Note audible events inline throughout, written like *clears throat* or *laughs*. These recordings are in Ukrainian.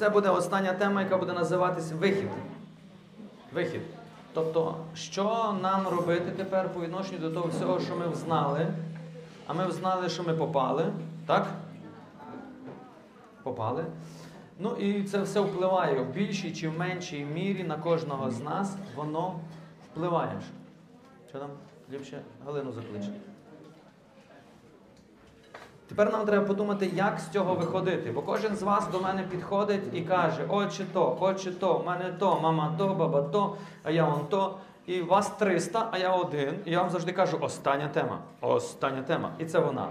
Це буде остання тема, яка буде називатись вихід. Вихід. Тобто, що нам робити тепер по відношенню до того всього, що ми взнали, а ми взнали, що ми попали, так? Попали. Ну і це все впливає в більшій чи в меншій мірі на кожного з нас, воно впливає. Що там? Ліпше Галину закличе. Тепер нам треба подумати, як з цього виходити. Бо кожен з вас до мене підходить і каже, отче то, отче то, в мене то, мама то, баба то, а я он то. І вас 300, а я один. І я вам завжди кажу, остання тема. Остання тема. І це вона.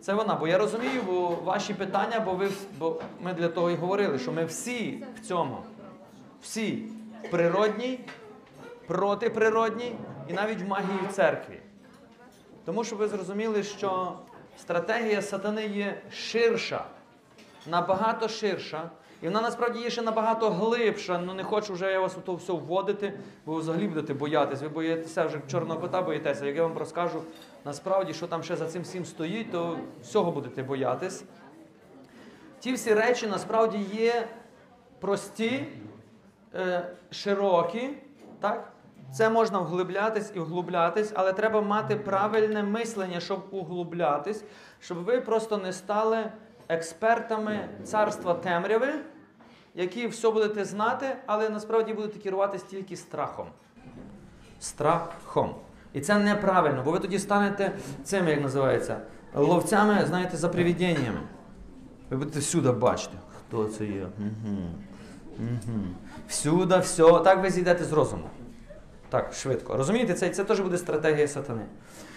Це вона. Бо я розумію, бо ваші питання, бо ви бо ми для того і говорили, що ми всі в цьому. Всі природній, протиприродній і навіть в магії в церкві. Тому що ви зрозуміли, що стратегія сатани є ширша, набагато ширша. І вона насправді є ще набагато глибша. Ну не хочу вже я вас у то все вводити, бо взагалі будете боятись. Ви боїтеся вже чорного кота боїтеся. Як я вам розкажу насправді, що там ще за цим всім стоїть, то всього будете боятись. Ті всі речі насправді є прості, е, широкі, так? Це можна вглиблятись і вглублятись, але треба мати правильне мислення, щоб углублятись, щоб ви просто не стали експертами царства темряви, які все будете знати, але насправді будете керуватись тільки страхом. Страхом. І це неправильно, бо ви тоді станете цими, як називається, ловцями, знаєте, за привідіннями. Ви будете всюди бачити, хто це є. Угу. Угу. Всюди, все. Так ви зійдете з розуму. Так, швидко. Розумієте, це, це теж буде стратегія сатани.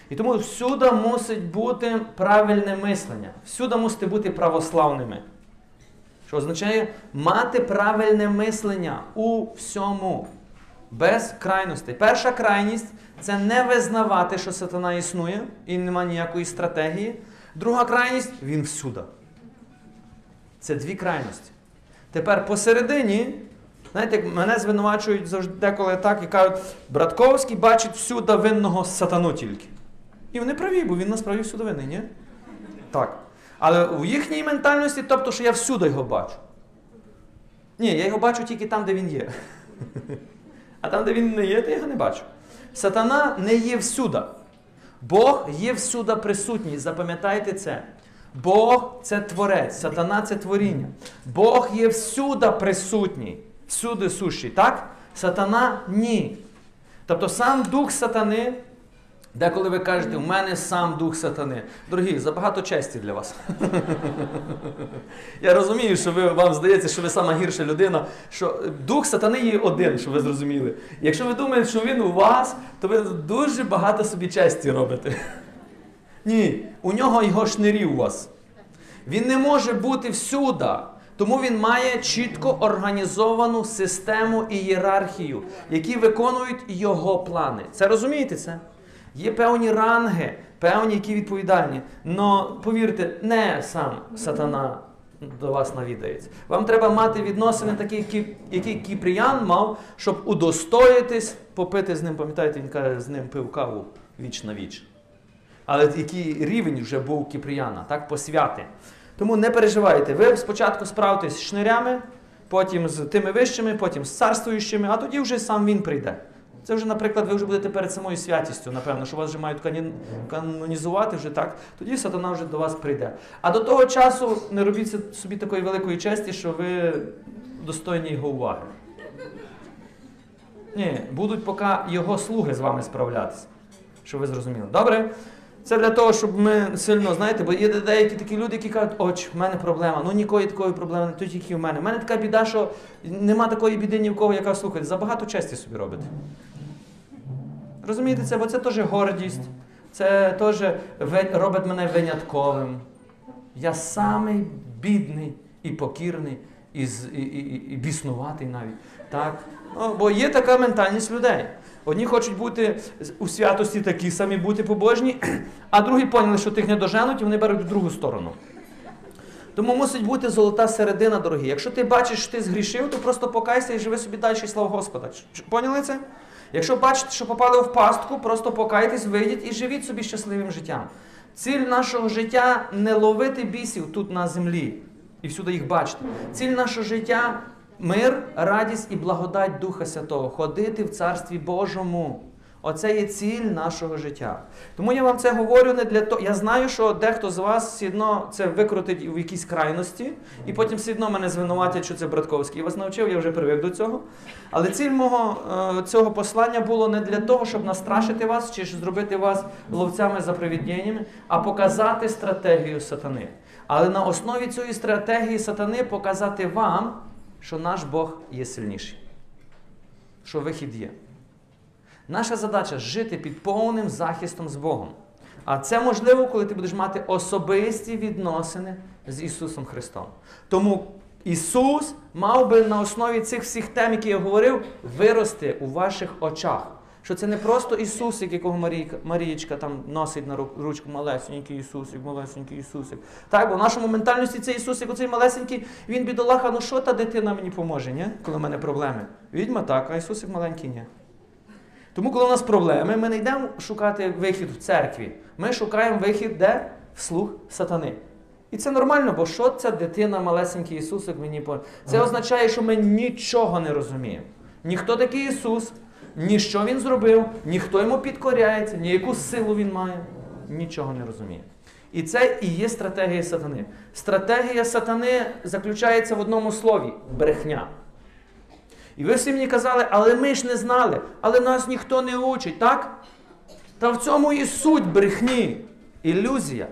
І тому всюди мусить бути правильне мислення. Всюди мусите бути православними. Що означає мати правильне мислення у всьому. Без крайностей. Перша крайність це не визнавати, що сатана існує і немає ніякої стратегії. Друга крайність він всюди. Це дві крайності. Тепер посередині, знаєте, мене звинувачують завжди деколи так і кажуть, Братковський бачить всюди винного сатану тільки. І вони праві, бо він насправді всюди винний, ні? Так. Але у їхній ментальності, тобто, що я всюди його бачу. Ні, я його бачу тільки там, де він є. А там, де він не є, то я його не бачу. Сатана не є всюди. Бог є всюди присутній. Запам'ятайте це. Бог це творець, сатана це творіння. Бог є всюди присутній, всюди сущий. Так? Сатана ні. Тобто сам дух сатани, деколи ви кажете, у мене сам дух сатани. Дорогі, забагато честі для вас. *laughs* Я розумію, що ви, вам здається, що ви сама гірша людина, що дух сатани є один, щоб ви зрозуміли. Якщо ви думаєте, що він у вас, то ви дуже багато собі честі робите. *laughs* Ні, у нього його шнирів у вас. Він не може бути всюди. Тому він має чітко організовану систему і ієрархію, які виконують його плани. Це розумієте це? Є певні ранги, певні, які відповідальні. Но повірте, не сам сатана до вас навідається. Вам треба мати відносини такі, які, Кіпріян мав, щоб удостоїтись, попити з ним, пам'ятаєте, він каже, з ним пив каву віч на віч. Але який рівень вже був Кіпріяна, так, посвяти. Тому не переживайте, ви спочатку справитесь з шнирями, потім з тими вищими, потім з царствуючими, а тоді вже сам він прийде. Це вже, наприклад, ви вже будете перед самою святістю, напевно, що вас вже мають канонізувати вже так, тоді сатана вже до вас прийде. А до того часу не робіть собі такої великої честі, що ви достойні його уваги. Ні, будуть поки його слуги з вами справлятися. Щоб ви зрозуміли. Добре? Це для того, щоб ми сильно, знаєте, бо є деякі такі люди, які кажуть, оч, в мене проблема. Ну нікої такої проблеми, не тільки в мене. У мене така біда, що нема такої біди ні в кого, яка слухає. Забагато честі собі робите. Розумієте це? Бо це теж гордість, це теж робить мене винятковим. Я самий бідний і покірний, і, і, і, і біснуватий навіть. Так? Ну, бо є така ментальність людей. Одні хочуть бути у святості такі самі бути побожні, а другі поняли, що тих не доженуть, і вони беруть в другу сторону. Тому мусить бути золота середина, дорогі. Якщо ти бачиш, що ти згрішив, то просто покайся і живи собі далі, слава Господа. Поняли це? Якщо бачите, що попали в пастку, просто покайтесь, вийдіть і живіть собі щасливим життям. Ціль нашого життя не ловити бісів тут на землі. і всюди їх бачити. Ціль нашого життя мир, радість і благодать Духа Святого. Ходити в Царстві Божому. Оце є ціль нашого життя. Тому я вам це говорю не для того. Я знаю, що дехто з вас все одно це викрутить в якійсь крайності, і потім все одно мене звинуватять, що це Братковський. Я вас навчив, я вже привик до цього. Але ціль мого е, цього послання було не для того, щоб настрашити вас чи зробити вас ловцями за привідіннями, а показати стратегію сатани. Але на основі цієї стратегії сатани показати вам, що наш Бог є сильніший, що вихід є. Наша задача жити під повним захистом з Богом. А це можливо, коли ти будеш мати особисті відносини з Ісусом Христом. Тому Ісус мав би на основі цих всіх тем, які я говорив, вирости у ваших очах. Що це не просто Ісусик, якого Марійка, Марієчка там носить на ру- ручку малесенький Ісусик, малесенький Ісусик. Так, бо в нашому ментальності цей Ісусик, оцей малесенький, він бідолаха, ну що та дитина мені поможе, ні? коли в мене проблеми? Відьма так, а Ісусик маленький ні. Тому, коли у нас проблеми, ми не йдемо шукати вихід в церкві. Ми шукаємо вихід де? Вслух сатани. І це нормально, бо що ця дитина, малесенький Ісусик мені по. Це означає, що ми нічого не розуміємо. Ніхто такий Ісус, ні що Він зробив, ніхто йому підкоряється, ні яку силу він має. Нічого не розуміє. І це і є стратегія сатани. Стратегія сатани заключається в одному слові брехня. І ви всі мені казали, але ми ж не знали, але нас ніхто не учить, так? Та в цьому і суть брехні, ілюзія.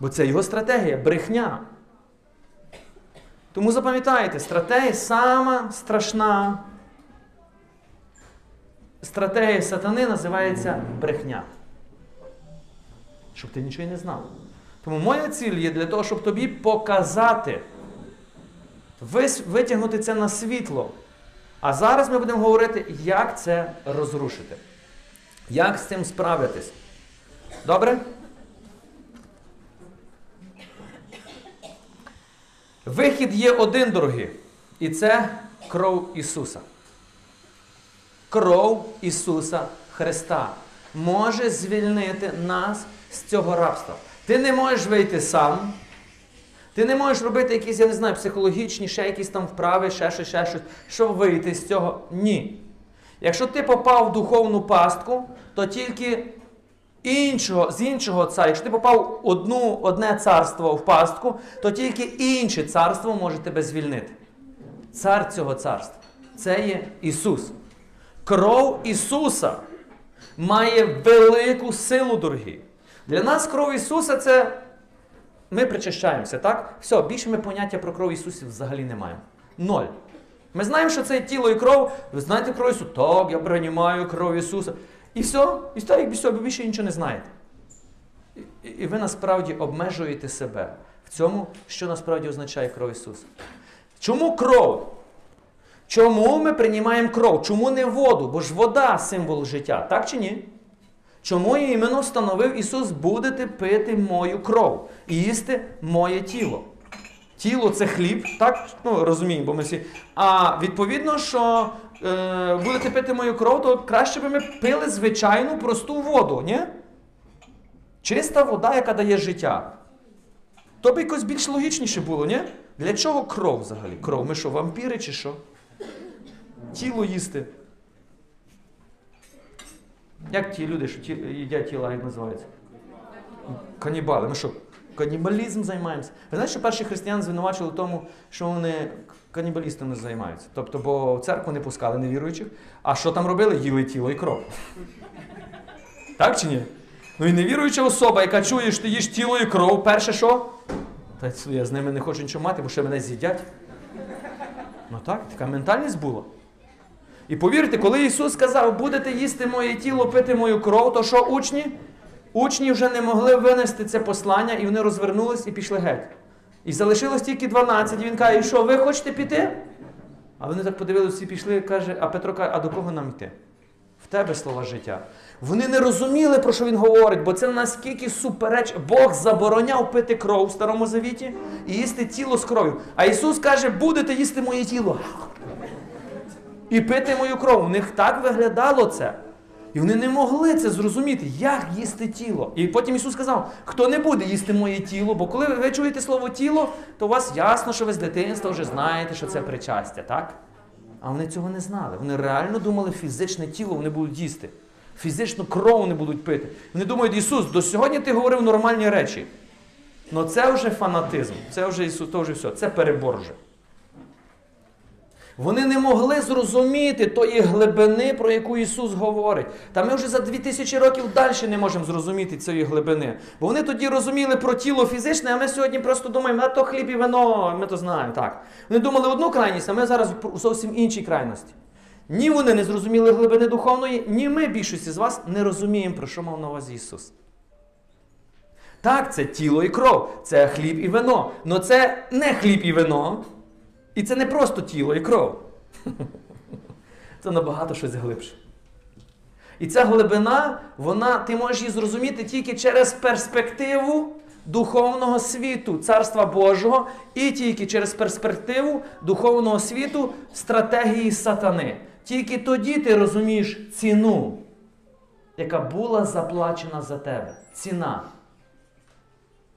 Бо це його стратегія брехня. Тому запам'ятайте, стратегія сама страшна. Стратегія сатани називається брехня. Щоб ти нічого не знав. Тому моя ціль є для того, щоб тобі показати, витягнути це на світло. А зараз ми будемо говорити, як це розрушити. Як з цим справитись. Добре? Вихід є один, дорогі. І це кров Ісуса. Кров Ісуса Христа може звільнити нас з цього рабства. Ти не можеш вийти сам. Ти не можеш робити якісь, я не знаю, психологічні, ще якісь там вправи, ще щось, ще щось, щоб вийти з цього. Ні. Якщо ти попав в духовну пастку, то тільки іншого, з іншого царства, якщо ти попав одну, одне царство в пастку, то тільки інше царство може тебе звільнити. Цар цього царства. Це є Ісус. Кров Ісуса має велику силу, дорогі. Для нас кров Ісуса це ми причащаємося, так? Все, більше ми поняття про кров Ісуса взагалі не маємо. Ноль. Ми знаємо, що це тіло і кров. Ви знаєте кров Ісуса? Так, я приймаю кров Ісуса. І все, і все, і все, ви більше нічого не знаєте. І, і ви насправді обмежуєте себе в цьому, що насправді означає кров Ісуса. Чому кров? Чому ми приймаємо кров? Чому не воду? Бо ж вода символ життя, так чи ні? Чому іменно встановив Ісус, будете пити мою кров і їсти моє тіло? Тіло це хліб, так? Ну, розуміємо, бо ми всі. А відповідно, що е, будете пити мою кров, то краще би ми пили звичайну просту воду, ні? Чиста вода, яка дає життя. То б якось більш логічніше було, ні? Для чого кров взагалі? Кров? Ми що, вампіри чи що? Тіло їсти. Як ті люди, що ті, їдять тіла, як називаються? Канібали. Ми що, канібалізм займаємося? Ви знаєте, що перші християни звинувачили в тому, що вони канібалістами займаються. Тобто, бо в церкву не пускали невіруючих. А що там робили? Їли тіло і кров. Так чи ні? Ну і невіруюча особа, яка чує, що ти їш тіло і кров, перше що? Та я з ними не хочу нічого мати, бо ще мене з'їдять. Ну так, така ментальність була. І повірте, коли Ісус сказав, будете їсти моє тіло, пити мою кров, то що учні? Учні вже не могли винести це послання, і вони розвернулись і пішли геть. І залишилось тільки 12. І він каже, і що, ви хочете піти? А вони так подивилися і пішли, каже, а Петро каже, а до кого нам йти? В тебе слова життя. Вони не розуміли, про що він говорить, бо це наскільки супереч. Бог забороняв пити кров в Старому Завіті і їсти тіло з кров'ю. А Ісус каже, будете їсти моє тіло і пити мою кров. У них так виглядало це. І вони не могли це зрозуміти, як їсти тіло. І потім Ісус сказав: хто не буде їсти моє тіло, бо коли ви чуєте слово тіло, то у вас ясно, що ви з дитинства вже знаєте, що це причастя, так? А вони цього не знали. Вони реально думали, фізичне тіло вони будуть їсти. Фізичну кров вони будуть пити. Вони думають, Ісус, до сьогодні ти говорив нормальні речі. Ну це вже фанатизм. Це вже Ісус, то вже все, це перебор вже. Вони не могли зрозуміти тої глибини, про яку Ісус говорить. Та ми вже за 2000 років далі не можемо зрозуміти цієї глибини. Бо вони тоді розуміли про тіло фізичне, а ми сьогодні просто думаємо, а то хліб і вино, ми то знаємо. так. Вони думали одну крайність, а ми зараз у зовсім іншій крайності. Ні вони не зрозуміли глибини духовної, ні ми, більшості з вас, не розуміємо, про що мав на увазі Ісус. Так, це тіло і кров, це хліб і вино. Але це не хліб і вино. І це не просто тіло і кров. *laughs* Це набагато щось глибше. І ця глибина, вона, ти можеш її зрозуміти тільки через перспективу духовного світу Царства Божого, і тільки через перспективу духовного світу стратегії сатани. Тільки тоді ти розумієш ціну, яка була заплачена за тебе. Ціна.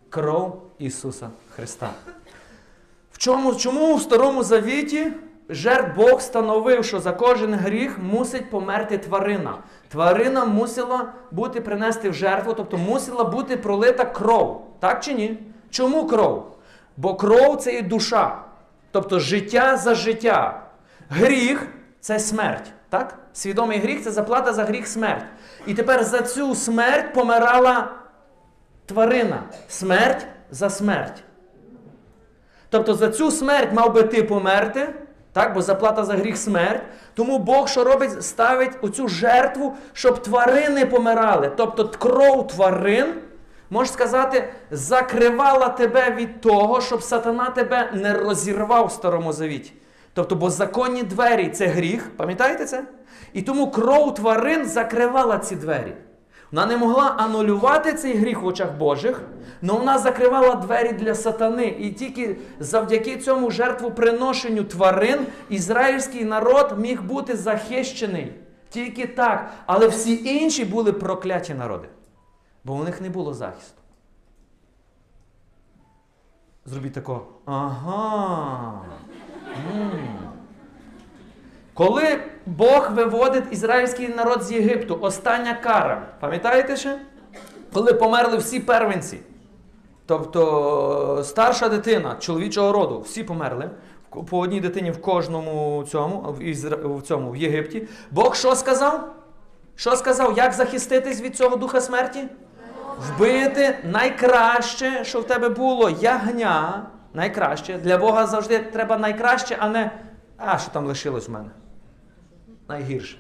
Кров Ісуса Христа. В чому, Чому в Старому Завіті жертв Бог встановив, що за кожен гріх мусить померти тварина? Тварина мусила бути принести в жертву, тобто мусила бути пролита кров. Так чи ні? Чому кров? Бо кров це і душа. Тобто життя за життя. Гріх це смерть. Так? Свідомий гріх це заплата за гріх смерть. І тепер за цю смерть помирала тварина. Смерть за смерть. Тобто за цю смерть мав би ти померти, так? бо заплата за гріх смерть. Тому Бог що робить? Ставить оцю жертву, щоб тварини помирали. Тобто кров тварин, можна сказати, закривала тебе від того, щоб сатана тебе не розірвав в Старому Завіті. Тобто, бо законні двері це гріх, пам'ятаєте це? І тому кров тварин закривала ці двері. Вона не могла анулювати цей гріх в очах Божих, але вона закривала двері для сатани. І тільки завдяки цьому жертвоприношенню тварин ізраїльський народ міг бути захищений. Тільки так. Але всі інші були прокляті народи. Бо у них не було захисту. Зробіть такого. Ага. М. Коли Бог виводить ізраїльський народ з Єгипту, остання кара, пам'ятаєте ще? Коли померли всі первенці, тобто старша дитина чоловічого роду, всі померли, по одній дитині в кожному цьому, в цьому, в Єгипті. Бог що сказав? Що сказав? Як захиститись від цього духа смерті? Вбити найкраще, що в тебе було, ягня. Найкраще. Для Бога завжди треба найкраще, а не а що там лишилось в мене. Найгірше.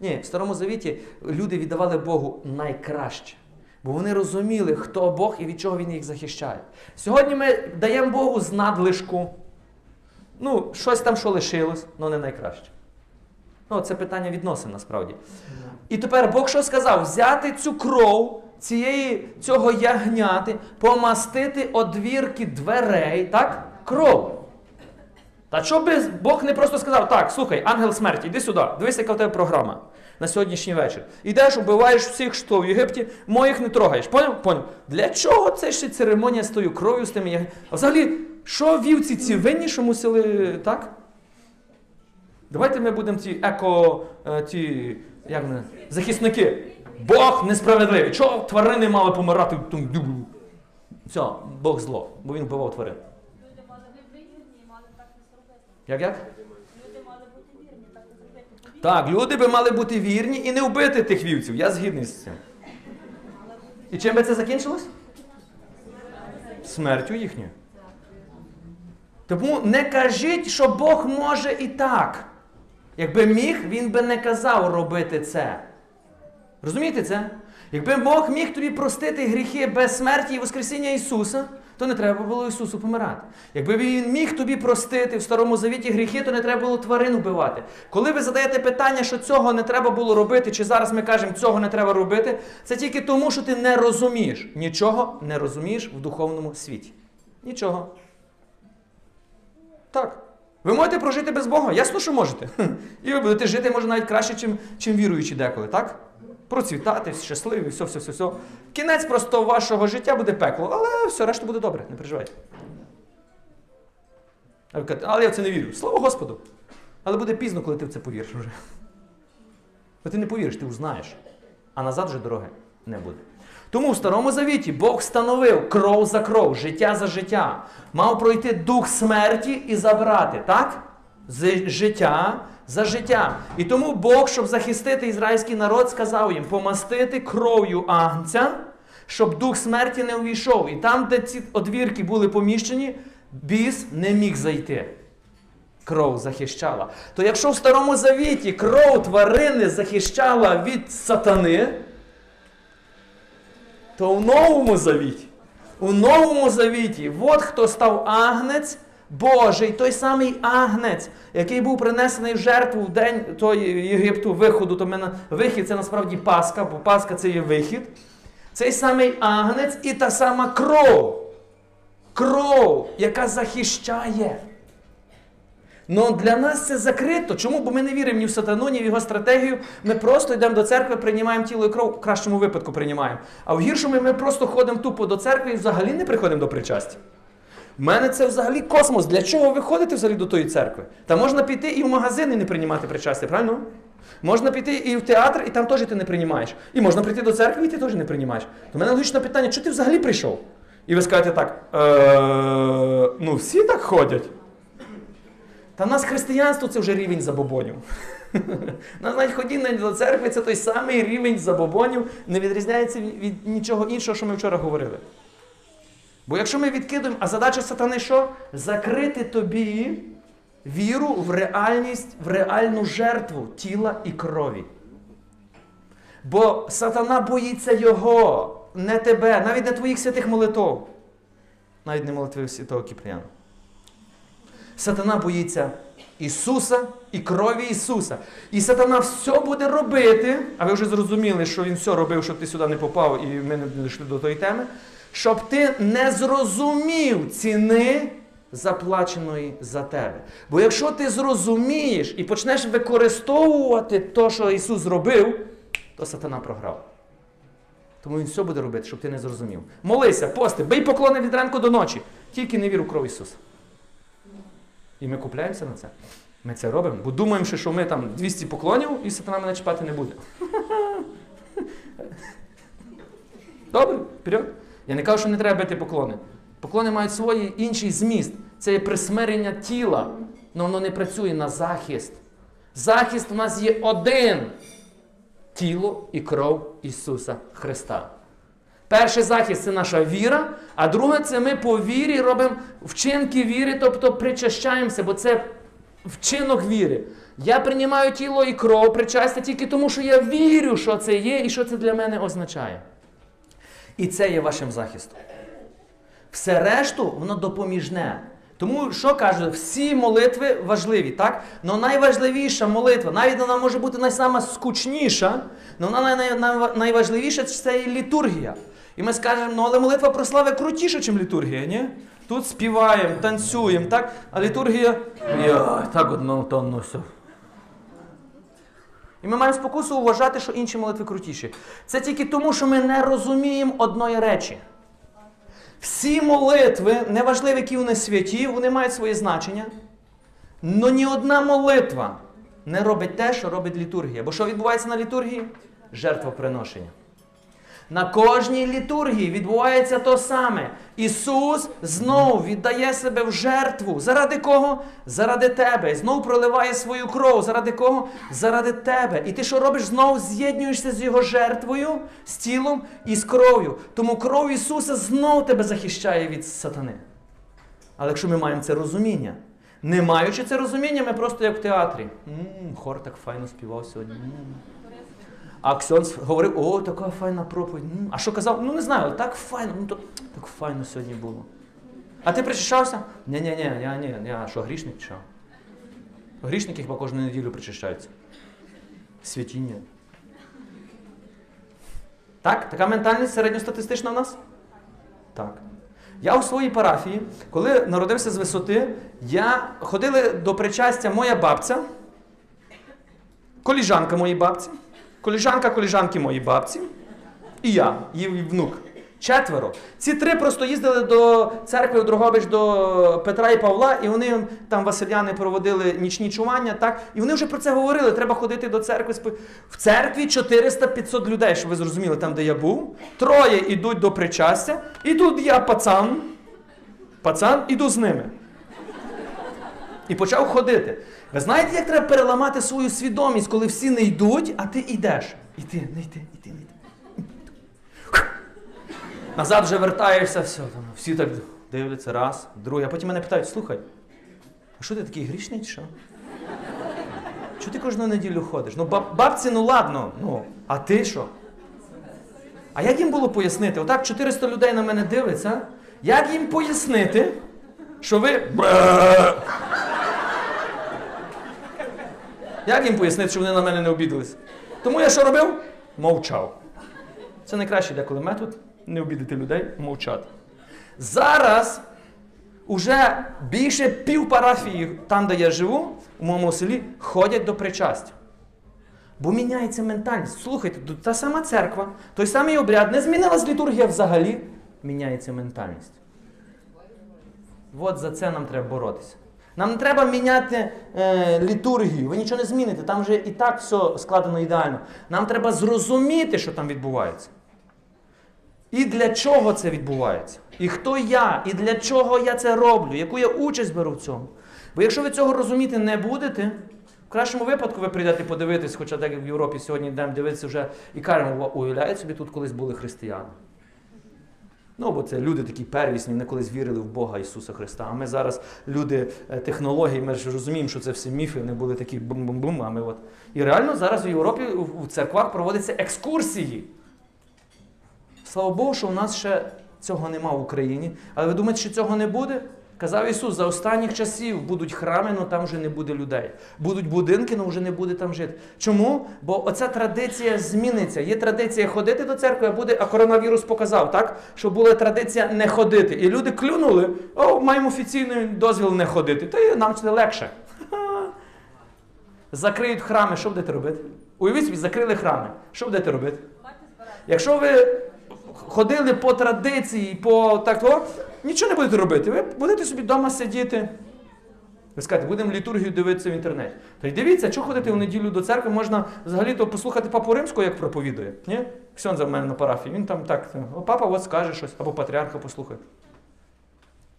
Ні, в Старому Завіті люди віддавали Богу найкраще. Бо вони розуміли, хто Бог і від чого Він їх захищає. Сьогодні ми даємо Богу з надлишку. Ну, щось там, що лишилось, але не найкраще. Ну, це питання відносин насправді. І тепер Бог що сказав? Взяти цю кров цієї, цього ягняти, помастити одвірки дверей, так? Кров. Та що би Бог не просто сказав, так, слухай, ангел смерті, йди сюди, дивись, яка в тебе програма на сьогоднішній вечір. Ідеш, вбиваєш всіх, що в Єгипті, моїх не трогаєш. Поняв? Поняв? Для чого це ще церемонія з тою кров'ю, з тими? А взагалі, що вівці ці винні, що мусили, так? Давайте ми будемо ці еко, е, ті, як не, захисники. Бог несправедливий. Чого тварини мали помирати? Все, Бог зло, бо він вбивав тварин. Люди мали бути вірні і мали так не зробити. Як як? Люди мали бути вірні, так люди би мали бути вірні і не вбити тих вівців. Я згідний з цим. І чим би це закінчилось? Смертю їхньою. Тому не кажіть, що Бог може і так. Якби міг, він би не казав робити це. Розумієте це? Якби Бог міг тобі простити гріхи без смерті і Воскресіння Ісуса, то не треба було Ісусу помирати. Якби Він міг тобі простити в Старому Завіті гріхи, то не треба було тварин вбивати. Коли ви задаєте питання, що цього не треба було робити, чи зараз ми кажемо, цього не треба робити, це тільки тому, що ти не розумієш. Нічого не розумієш в духовному світі. Нічого. Так. Ви можете прожити без Бога? Ясно, що можете. *laughs* І ви будете жити, може, навіть краще, чим, чим віруючі деколи, так? Процвітати, щасливі, все, все, все, все. Кінець просто вашого життя буде пекло, але все, решта буде добре, не переживайте. Але я в це не вірю. Слава Господу! Але буде пізно, коли ти в це повіриш вже. Бо ти не повіриш, ти узнаєш. А назад вже дороги не буде. Тому в Старому Завіті Бог встановив кров за кров, життя за життя. Мав пройти дух смерті і забрати, так? З життя за життя. І тому Бог, щоб захистити ізраїльський народ, сказав їм помастити кров'ю агнця, щоб дух смерті не увійшов. І там, де ці одвірки були поміщені, біс не міг зайти. Кров захищала. То якщо в Старому Завіті кров тварини захищала від сатани, то в Новому Завіті, у Новому Завіті, от хто став агнець Божий, той самий агнець, який був принесений в жертву в день той Єгипту виходу, то мене вихід це насправді Пасха, бо Пасха це є вихід. Цей самий агнець і та сама кров. Кров, яка захищає. Ну для нас це закрито. Чому? Бо ми не віримо ні в сатану, ні в його стратегію. Ми просто йдемо до церкви, приймаємо тіло і кров, в кращому випадку приймаємо. А в гіршому ми просто ходимо тупо до церкви і взагалі не приходимо до причастя. У мене це взагалі космос. Для чого ви ходите взагалі до тої церкви? Та можна піти і в магазин і не приймати причастя, правильно? Можна піти і в театр, і там теж ти не приймаєш. І можна прийти до церкви, і ти теж не приймаєш. То мене логічне питання, чого ти взагалі прийшов? І ви скажете так: е, ну всі так ходять. Та в нас християнство це вже рівень забобонів. *laughs* Нас навіть ходіння до церкви це той самий рівень забобонів, не відрізняється від від нічого іншого, що ми вчора говорили. Бо якщо ми відкидуємо, а задача сатани що? Закрити тобі віру в реальність, в реальну жертву тіла і крові. Бо сатана боїться його, не тебе, навіть не твоїх святих молитв, навіть не молитви святого Кіпріяна. Сатана боїться Ісуса і крові Ісуса. І сатана все буде робити, а ви вже зрозуміли, що він все робив, щоб ти сюди не попав, і ми не дійшли до тої теми, щоб ти не зрозумів ціни заплаченої за тебе. Бо якщо ти зрозумієш і почнеш використовувати те, що Ісус зробив, то сатана програв. Тому він все буде робити, щоб ти не зрозумів. Молися, пости, бий поклони від ранку до ночі. Тільки не вір кров Ісуса. І ми купляємося на це. Ми це робимо, бо думаємо, що ми там 200 поклонів і сатана мене чіпати не буде. *laughs* Добре, вперед. Я не кажу, що не треба бити поклони. Поклони мають свій інший зміст. Це є присмирення тіла, але воно не працює на захист. Захист у нас є один тіло і кров Ісуса Христа. Перший захист це наша віра, а друге це ми по вірі робимо вчинки віри, тобто причащаємося, бо це вчинок віри. Я приймаю тіло і кров причастя тільки тому, що я вірю, що це є і що це для мене означає. І це є вашим захистом. Все решту, воно допоміжне. Тому що кажуть, всі молитви важливі, так? Но найважливіша молитва, навіть вона може бути найсама скучніша, але вона най, най, най, найважливіша це є літургія. І ми скажемо, ну але молитва про слави крутіша, ніж літургія, ні? Тут співаємо, танцюємо, так? А літургія. Я, так одно то ну все. І ми маємо спокусу вважати, що інші молитви крутіші. Це тільки тому, що ми не розуміємо одної речі. Всі молитви, неважливо, які вони святі, вони мають своє значення. Но ні одна молитва не робить те, що робить літургія. Бо що відбувається на літургії? Жертвоприношення. На кожній літургії відбувається то саме. Ісус знов віддає себе в жертву. Заради кого? Заради тебе. І знов проливає свою кров. Заради кого? Заради тебе. І ти що робиш? Знов з'єднуєшся з Його жертвою, з тілом і з кров'ю. Тому кров Ісуса знов тебе захищає від сатани. Але якщо ми маємо це розуміння, не маючи це розуміння, ми просто як в театрі. м хор так файно співав сьогодні. м а Ксьонс говорив, о, така файна проповідь. А що казав? Ну не знаю, так файно, ну то так файно сьогодні було. А ти причащався? Ні, ні, ні, я ні, я що, грішник чи що? Грішники хіба кожну неділю причащаються. Святіння. Так? Така ментальність середньостатистична в нас? Так. Я у своїй парафії, коли народився з висоти, я ходили до причастя моя бабця, коліжанка моєї бабці коліжанка коліжанки моїй бабці, і я, її внук. Четверо. Ці три просто їздили до церкви у Дрогобич до Петра і Павла, і вони там Василяни проводили нічні чування, так? І вони вже про це говорили. Треба ходити до церкви. В церкві 400-500 людей, щоб ви зрозуміли, там, де я був. Троє йдуть до причастя, і тут я пацан. Пацан, іду з ними. І почав ходити. Ви знаєте, як треба переламати свою свідомість, коли всі не йдуть, а ти йдеш. Іди, не йди, іди, не йди. Назад вже вертаєшся, все, там, всі так дивляться, раз, другий. А потім мене питають, слухай, а що ти такий грішний, що? Чого ти кожну неділю ходиш? Ну, баб, бабці, ну ладно, ну, а ти що? А як їм було пояснити? Отак 400 людей на мене дивиться. Як їм пояснити, що ви. Як їм пояснити, що вони на мене не обідались? Тому я що робив? Мовчав. Це найкращий деколи метод не обідати людей, мовчати. Зараз уже більше пів парафії, там, де я живу, у моєму селі, ходять до причастя. Бо міняється ментальність. Слухайте, та сама церква, той самий обряд, не змінилась літургія взагалі, міняється ментальність. От за це нам треба боротися. Нам не треба міняти е, літургію, ви нічого не зміните, там вже і так все складено ідеально. Нам треба зрозуміти, що там відбувається. І для чого це відбувається? І хто я, і для чого я це роблю, яку я участь беру в цьому. Бо якщо ви цього розуміти не будете, в кращому випадку ви прийдете подивитись, хоча так в Європі сьогодні йдемо дивитися вже і кажемо, уявляють собі, тут колись були християни. Ну, бо це люди такі первісні, вони колись вірили в Бога Ісуса Христа. А ми зараз люди технології, технологій, ми ж розуміємо, що це всі міфи, вони були такі бум-бум-бум, а ми от. І реально зараз в Європі в церквах проводяться екскурсії. Слава Богу, що у нас ще цього нема в Україні. Але ви думаєте, що цього не буде? Казав Ісус, за останніх часів будуть храми, але там вже не буде людей. Будуть будинки, але вже не буде там жити. Чому? Бо оця традиція зміниться. Є традиція ходити до церкви, а буде, а коронавірус показав, так? Що була традиція не ходити. І люди клюнули, о, маємо офіційний дозвіл не ходити. Та нам це легше. *laughs* Закриють храми, що будете робити? Уявіть собі, закрили храми. Що будете робити? Якщо ви ходили по традиції, по так нічого не будете робити. Ви будете собі вдома сидіти. Ви скажете, будемо літургію дивитися в інтернеті. Та й дивіться, що ходити в неділю до церкви, можна взагалі-то послухати папу римського, як проповідує. Ні? Ксьонза в мене на парафії. Він там так, о, папа от скаже щось, або патріарха послухає.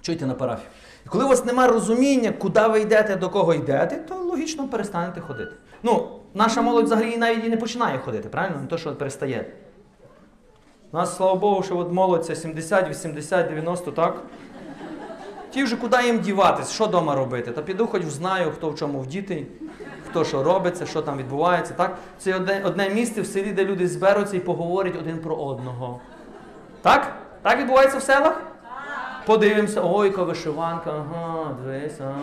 Чуйте на парафію. І коли у вас немає розуміння, куди ви йдете, до кого йдете, то логічно перестанете ходити. Ну, наша молодь взагалі навіть і не починає ходити, правильно? Не то, що перестає. У нас, слава Богу, що от молодь це 70, 80, 90, так? Ті вже куди їм діватись, що вдома робити? Та піду хоч знаю, хто в чому вдітий, хто що робиться, що там відбувається. Так? Це одне, одне місце в селі, де люди зберуться і поговорять один про одного. Так? Так відбувається в селах? Подивимося, ой, яка вишиванка, ага, дивись, а,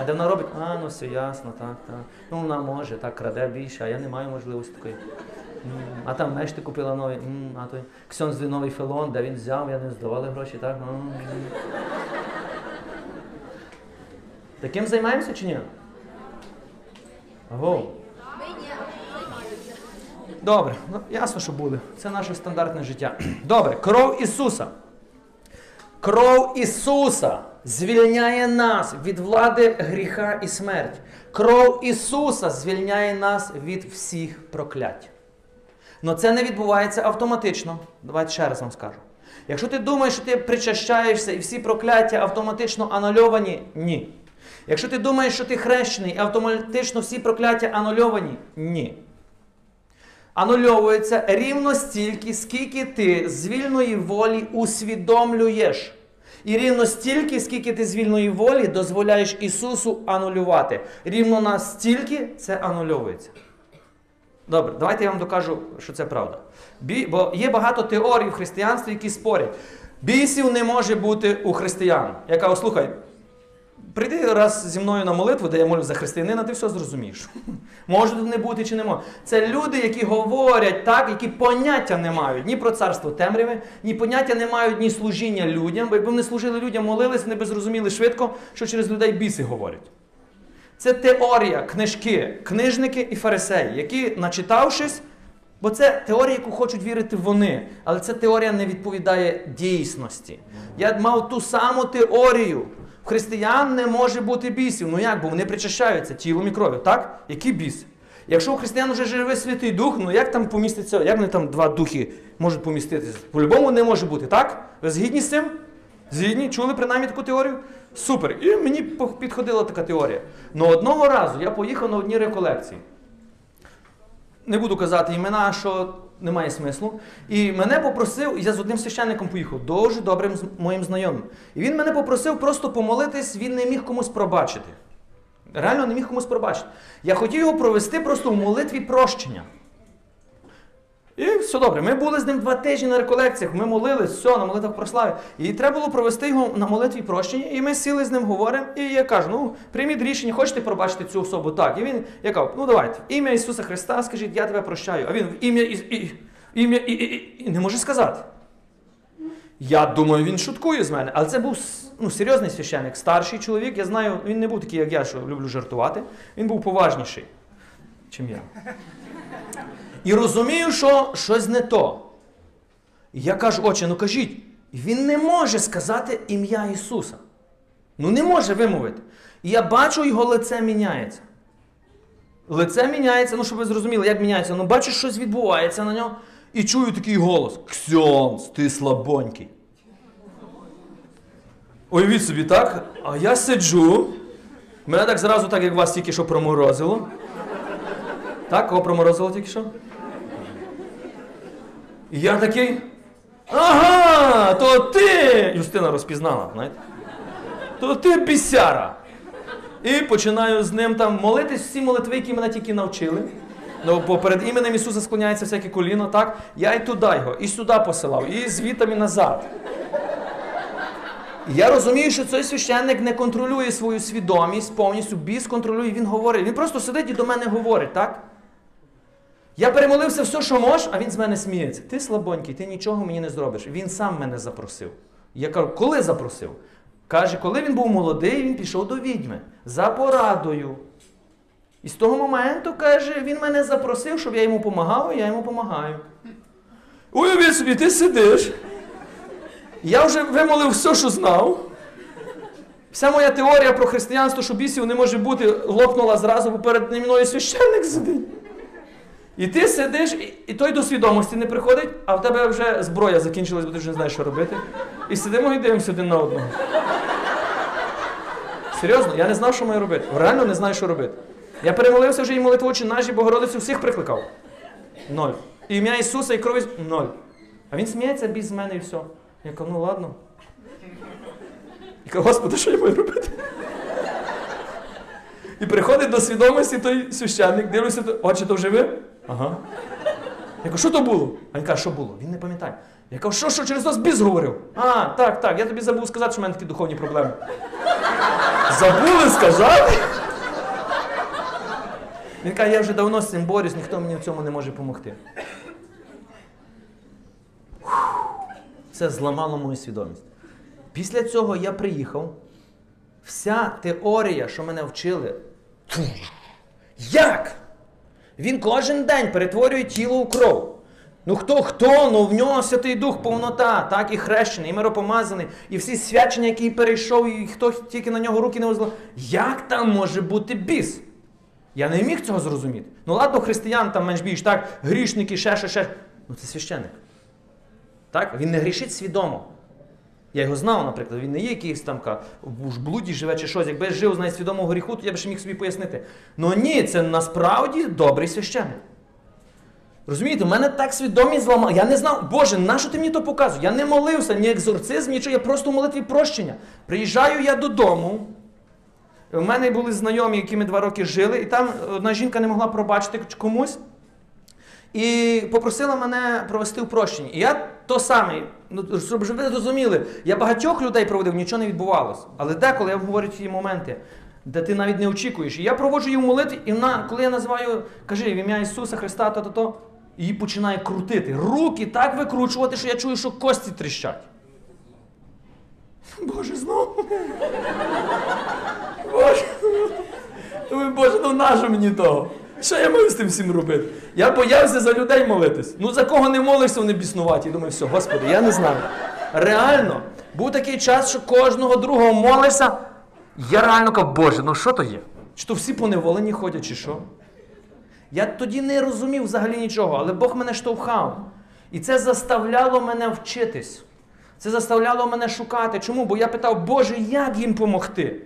а де вона робить? А, ну все ясно, так, так. Ну вона може, так, краде більше, а я не маю можливості такої. А там меш ти купила новий, М, а той Ксьонз новий фелон, де він взяв, я не здавали гроші, так? М. Таким займаємося чи ні? Аго. Добре, ну ясно, що буде. Це наше стандартне життя. Добре, кров Ісуса. Кров Ісуса звільняє нас від влади гріха і смерті. Кров Ісуса звільняє нас від всіх проклять. Но це не відбувається автоматично. Давайте ще раз вам скажу. Якщо ти думаєш, що ти причащаєшся і всі прокляття автоматично анульовані, ні. Якщо ти думаєш, що ти хрещений і автоматично всі прокляття анульовані, ні. Анульовується рівно стільки, скільки ти з вільної волі усвідомлюєш. І рівно стільки, скільки ти з вільної волі дозволяєш Ісусу анулювати. Рівно настільки це анульовується. Добре, давайте я вам докажу, що це правда. Бі... Бо є багато теорій в християнстві, які спорять. Бісів не може бути у християн. Я кажу, слухай, прийди раз зі мною на молитву, де я молю за християнина, ти все зрозумієш. *laughs* Може тут не бути чи не може. Це люди, які говорять так, які поняття не мають ні про царство темряви, ні поняття не мають ні служіння людям. Бо якби вони служили людям, молились, вони би зрозуміли швидко, що через людей біси говорять. Це теорія, книжки, книжники і фарисеї, які, начитавшись, Бо це теорія, яку хочуть вірити вони. Але ця теорія не відповідає дійсності. Я мав ту саму теорію. Християн не може бути бісів. Ну як, бо вони причащаються тілом і кров'ю, так? Які біси? Якщо у християн вже живе Святий Дух, ну як там поміститься, як вони там два духи можуть поміститися? По-любому не може бути, так? Ви згідні з цим? Згідні? Чули принаймні таку теорію? Супер. І мені підходила така теорія. Ну одного разу я поїхав на одні реколекції. Не буду казати імена, що немає смислу. І мене попросив, я з одним священником поїхав, дуже добрим моїм знайомим. І він мене попросив просто помолитись, він не міг комусь пробачити. Реально не міг комусь пробачити. Я хотів його провести просто в молитві прощення. І все добре. Ми були з ним два тижні на реколекціях, ми молились, все, на молитвах прослави. І треба було провести його на молитві прощення, і ми сіли з ним говоримо. І я кажу: ну, прийміть рішення, хочете пробачити цю особу? Так. І він, я кажу, ну давайте, в ім'я Ісуса Христа, скажіть, я тебе прощаю. А він в ім'я і, і, ім'я і, і, і не може сказати. Я думаю, він шуткує з мене, але це був ну, серйозний священник, старший чоловік. Я знаю, він не був такий, як я, що люблю жартувати. Він був поважніший, чим я. І розумію, що щось не то. Я кажу, отче, ну кажіть, він не може сказати ім'я Ісуса. Ну не може вимовити. І я бачу, його лице міняється. Лице міняється, ну щоб ви зрозуміли, як міняється. Ну бачу, щось відбувається на нього. І чую такий голос: Ксьонс, ти слабонький. Уявіть собі, так? А я сиджу. Мене так зразу, так як вас тільки що проморозило. Так, кого проморозило тільки що? І я такий. Ага, то ти! Юстина розпізнала, знаєте? То ти бісяра. І починаю з ним там молитись всі молитви, які мене тільки навчили. Ну, бо перед іменем Ісуса склоняється всяке коліно, так? Я і туди його, і сюди посилав, і звітом, і назад. Я розумію, що цей священник не контролює свою свідомість, повністю біс контролює, він говорить. Він просто сидить і до мене говорить, так? Я перемолився все, що можеш, а він з мене сміється. Ти слабонький, ти нічого мені не зробиш. Він сам мене запросив. Я кажу, коли запросив? Каже, коли він був молодий, він пішов до відьми за порадою. І з того моменту, каже, він мене запросив, щоб я йому допомагав, і я йому допомагаю. Уявіть собі, ти сидиш. Я вже вимолив все, що знав. Вся моя теорія про християнство, що бісів не може бути, лопнула зразу, бо перед мною священник сидить. І ти сидиш, і, і той до свідомості не приходить, а в тебе вже зброя закінчилась, бо ти вже не знаєш, що робити. І сидимо і дивимося один на одного. Серйозно, я не знав, що маю робити. Реально не знаю, що робити. Я перемолився вже і молитву очі наші, Богородицю всіх прикликав. Ноль. І ім'я Ісуса і крові ноль. А він сміється без мене і все. Я кажу, ну ладно. Я кажу, Господи, що я маю робити? І приходить до свідомості той священник, дивлюся, отче, то вже ви? Ага. Я кажу, що то було? А він каже, що було? Він не пам'ятає. Я кажу, що, що через вас біс говорив? А, так, так, я тобі забув сказати, що в мене такі духовні проблеми. Забули сказати? Він каже, я вже давно з цим борюсь, ніхто мені в цьому не може допомогти. Це зламало мою свідомість. Після цього я приїхав. Вся теорія, що мене вчили. Як? Він кожен день перетворює тіло у кров. Ну хто хто? Ну в нього Святий Дух, повнота, так, і хрещений, і миропомазаний, і всі свячення, які перейшов, і хто тільки на нього руки не возло. Як там може бути біс? Я не міг цього зрозуміти. Ну ладно, християн там менш більш так, грішники, ще, ще, ще. Ну це священник. Так? Він не грішить свідомо. Я його знав, наприклад, він не є якийсь там ка, в блуді живе чи щось. Якби я жив з найсвідомого гріху, то я б ще міг собі пояснити. Ну ні, це насправді добрий священник. Розумієте, у мене так свідомість зламала. Я не знав, Боже, на що ти мені то показуєш? Я не молився, ні екзорцизм, нічого, я просто в молитві прощення. Приїжджаю я додому. У мене були знайомі, які ми два роки жили, і там одна жінка не могла пробачити комусь. І попросила мене провести в прощенні. І я то саме, ну, щоб ви розуміли, я багатьох людей проводив, нічого не відбувалося. Але деколи я говорю ті моменти, де ти навіть не очікуєш. І я проводжу її в молитві, і вона, коли я називаю, кажи в ім'я Ісуса Христа, то то то її починає крутити. Руки так викручувати, що я чую, що кості тріщать. Боже, знову. Боже. Думаю, Боже, ну нащо мені того? Що я маю з тим всім робити? Я боявся за людей молитись. Ну за кого не молишся, вони біснуваті. Думаю, все, Господи, я не знаю. Реально, був такий час, що кожного другого молишся. Я реально кажу, Боже, ну що то є? Чи то всі поневолені ходять, чи що? Я тоді не розумів взагалі нічого, але Бог мене штовхав. І це заставляло мене вчитись. Це заставляло мене шукати. Чому? Бо я питав, Боже, як їм помогти?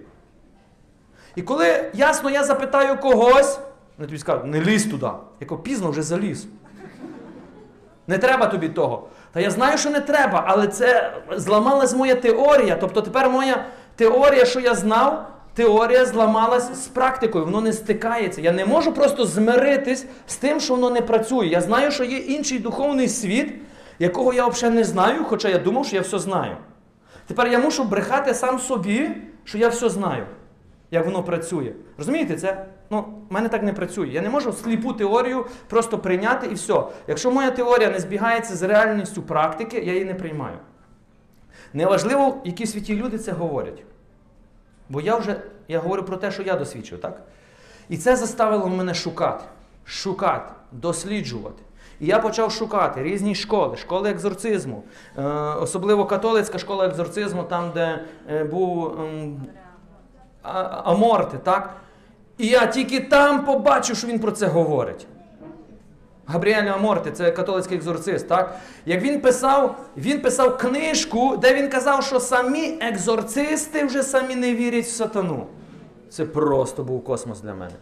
І коли ясно, я запитаю когось, вони тобі скажуть, не лізь туди. Я кажу, пізно вже заліз. Не треба тобі того. Та я знаю, що не треба, але це зламалась моя теорія. Тобто тепер моя теорія, що я знав, теорія зламалась з практикою, воно не стикається. Я не можу просто змиритись з тим, що воно не працює. Я знаю, що є інший духовний світ, якого я взагалі не знаю, хоча я думав, що я все знаю. Тепер я мушу брехати сам собі, що я все знаю, як воно працює. Розумієте, це? Ну, в мене так не працює. Я не можу сліпу теорію просто прийняти і все. Якщо моя теорія не збігається з реальністю практики, я її не приймаю. Неважливо, які святі люди це говорять. Бо я вже я говорю про те, що я досвідчив, так? І це заставило мене шукати, шукати, досліджувати. І я почав шукати різні школи, школи екзорцизму, е, особливо католицька школа екзорцизму, там, де е, був ем, Аморти, так? І я тільки там побачив, що він про це говорить. Габріель Аморти, це католицький екзорцист, так? Як він писав, він писав книжку, де він казав, що самі екзорцисти вже самі не вірять в сатану. Це просто був космос для мене.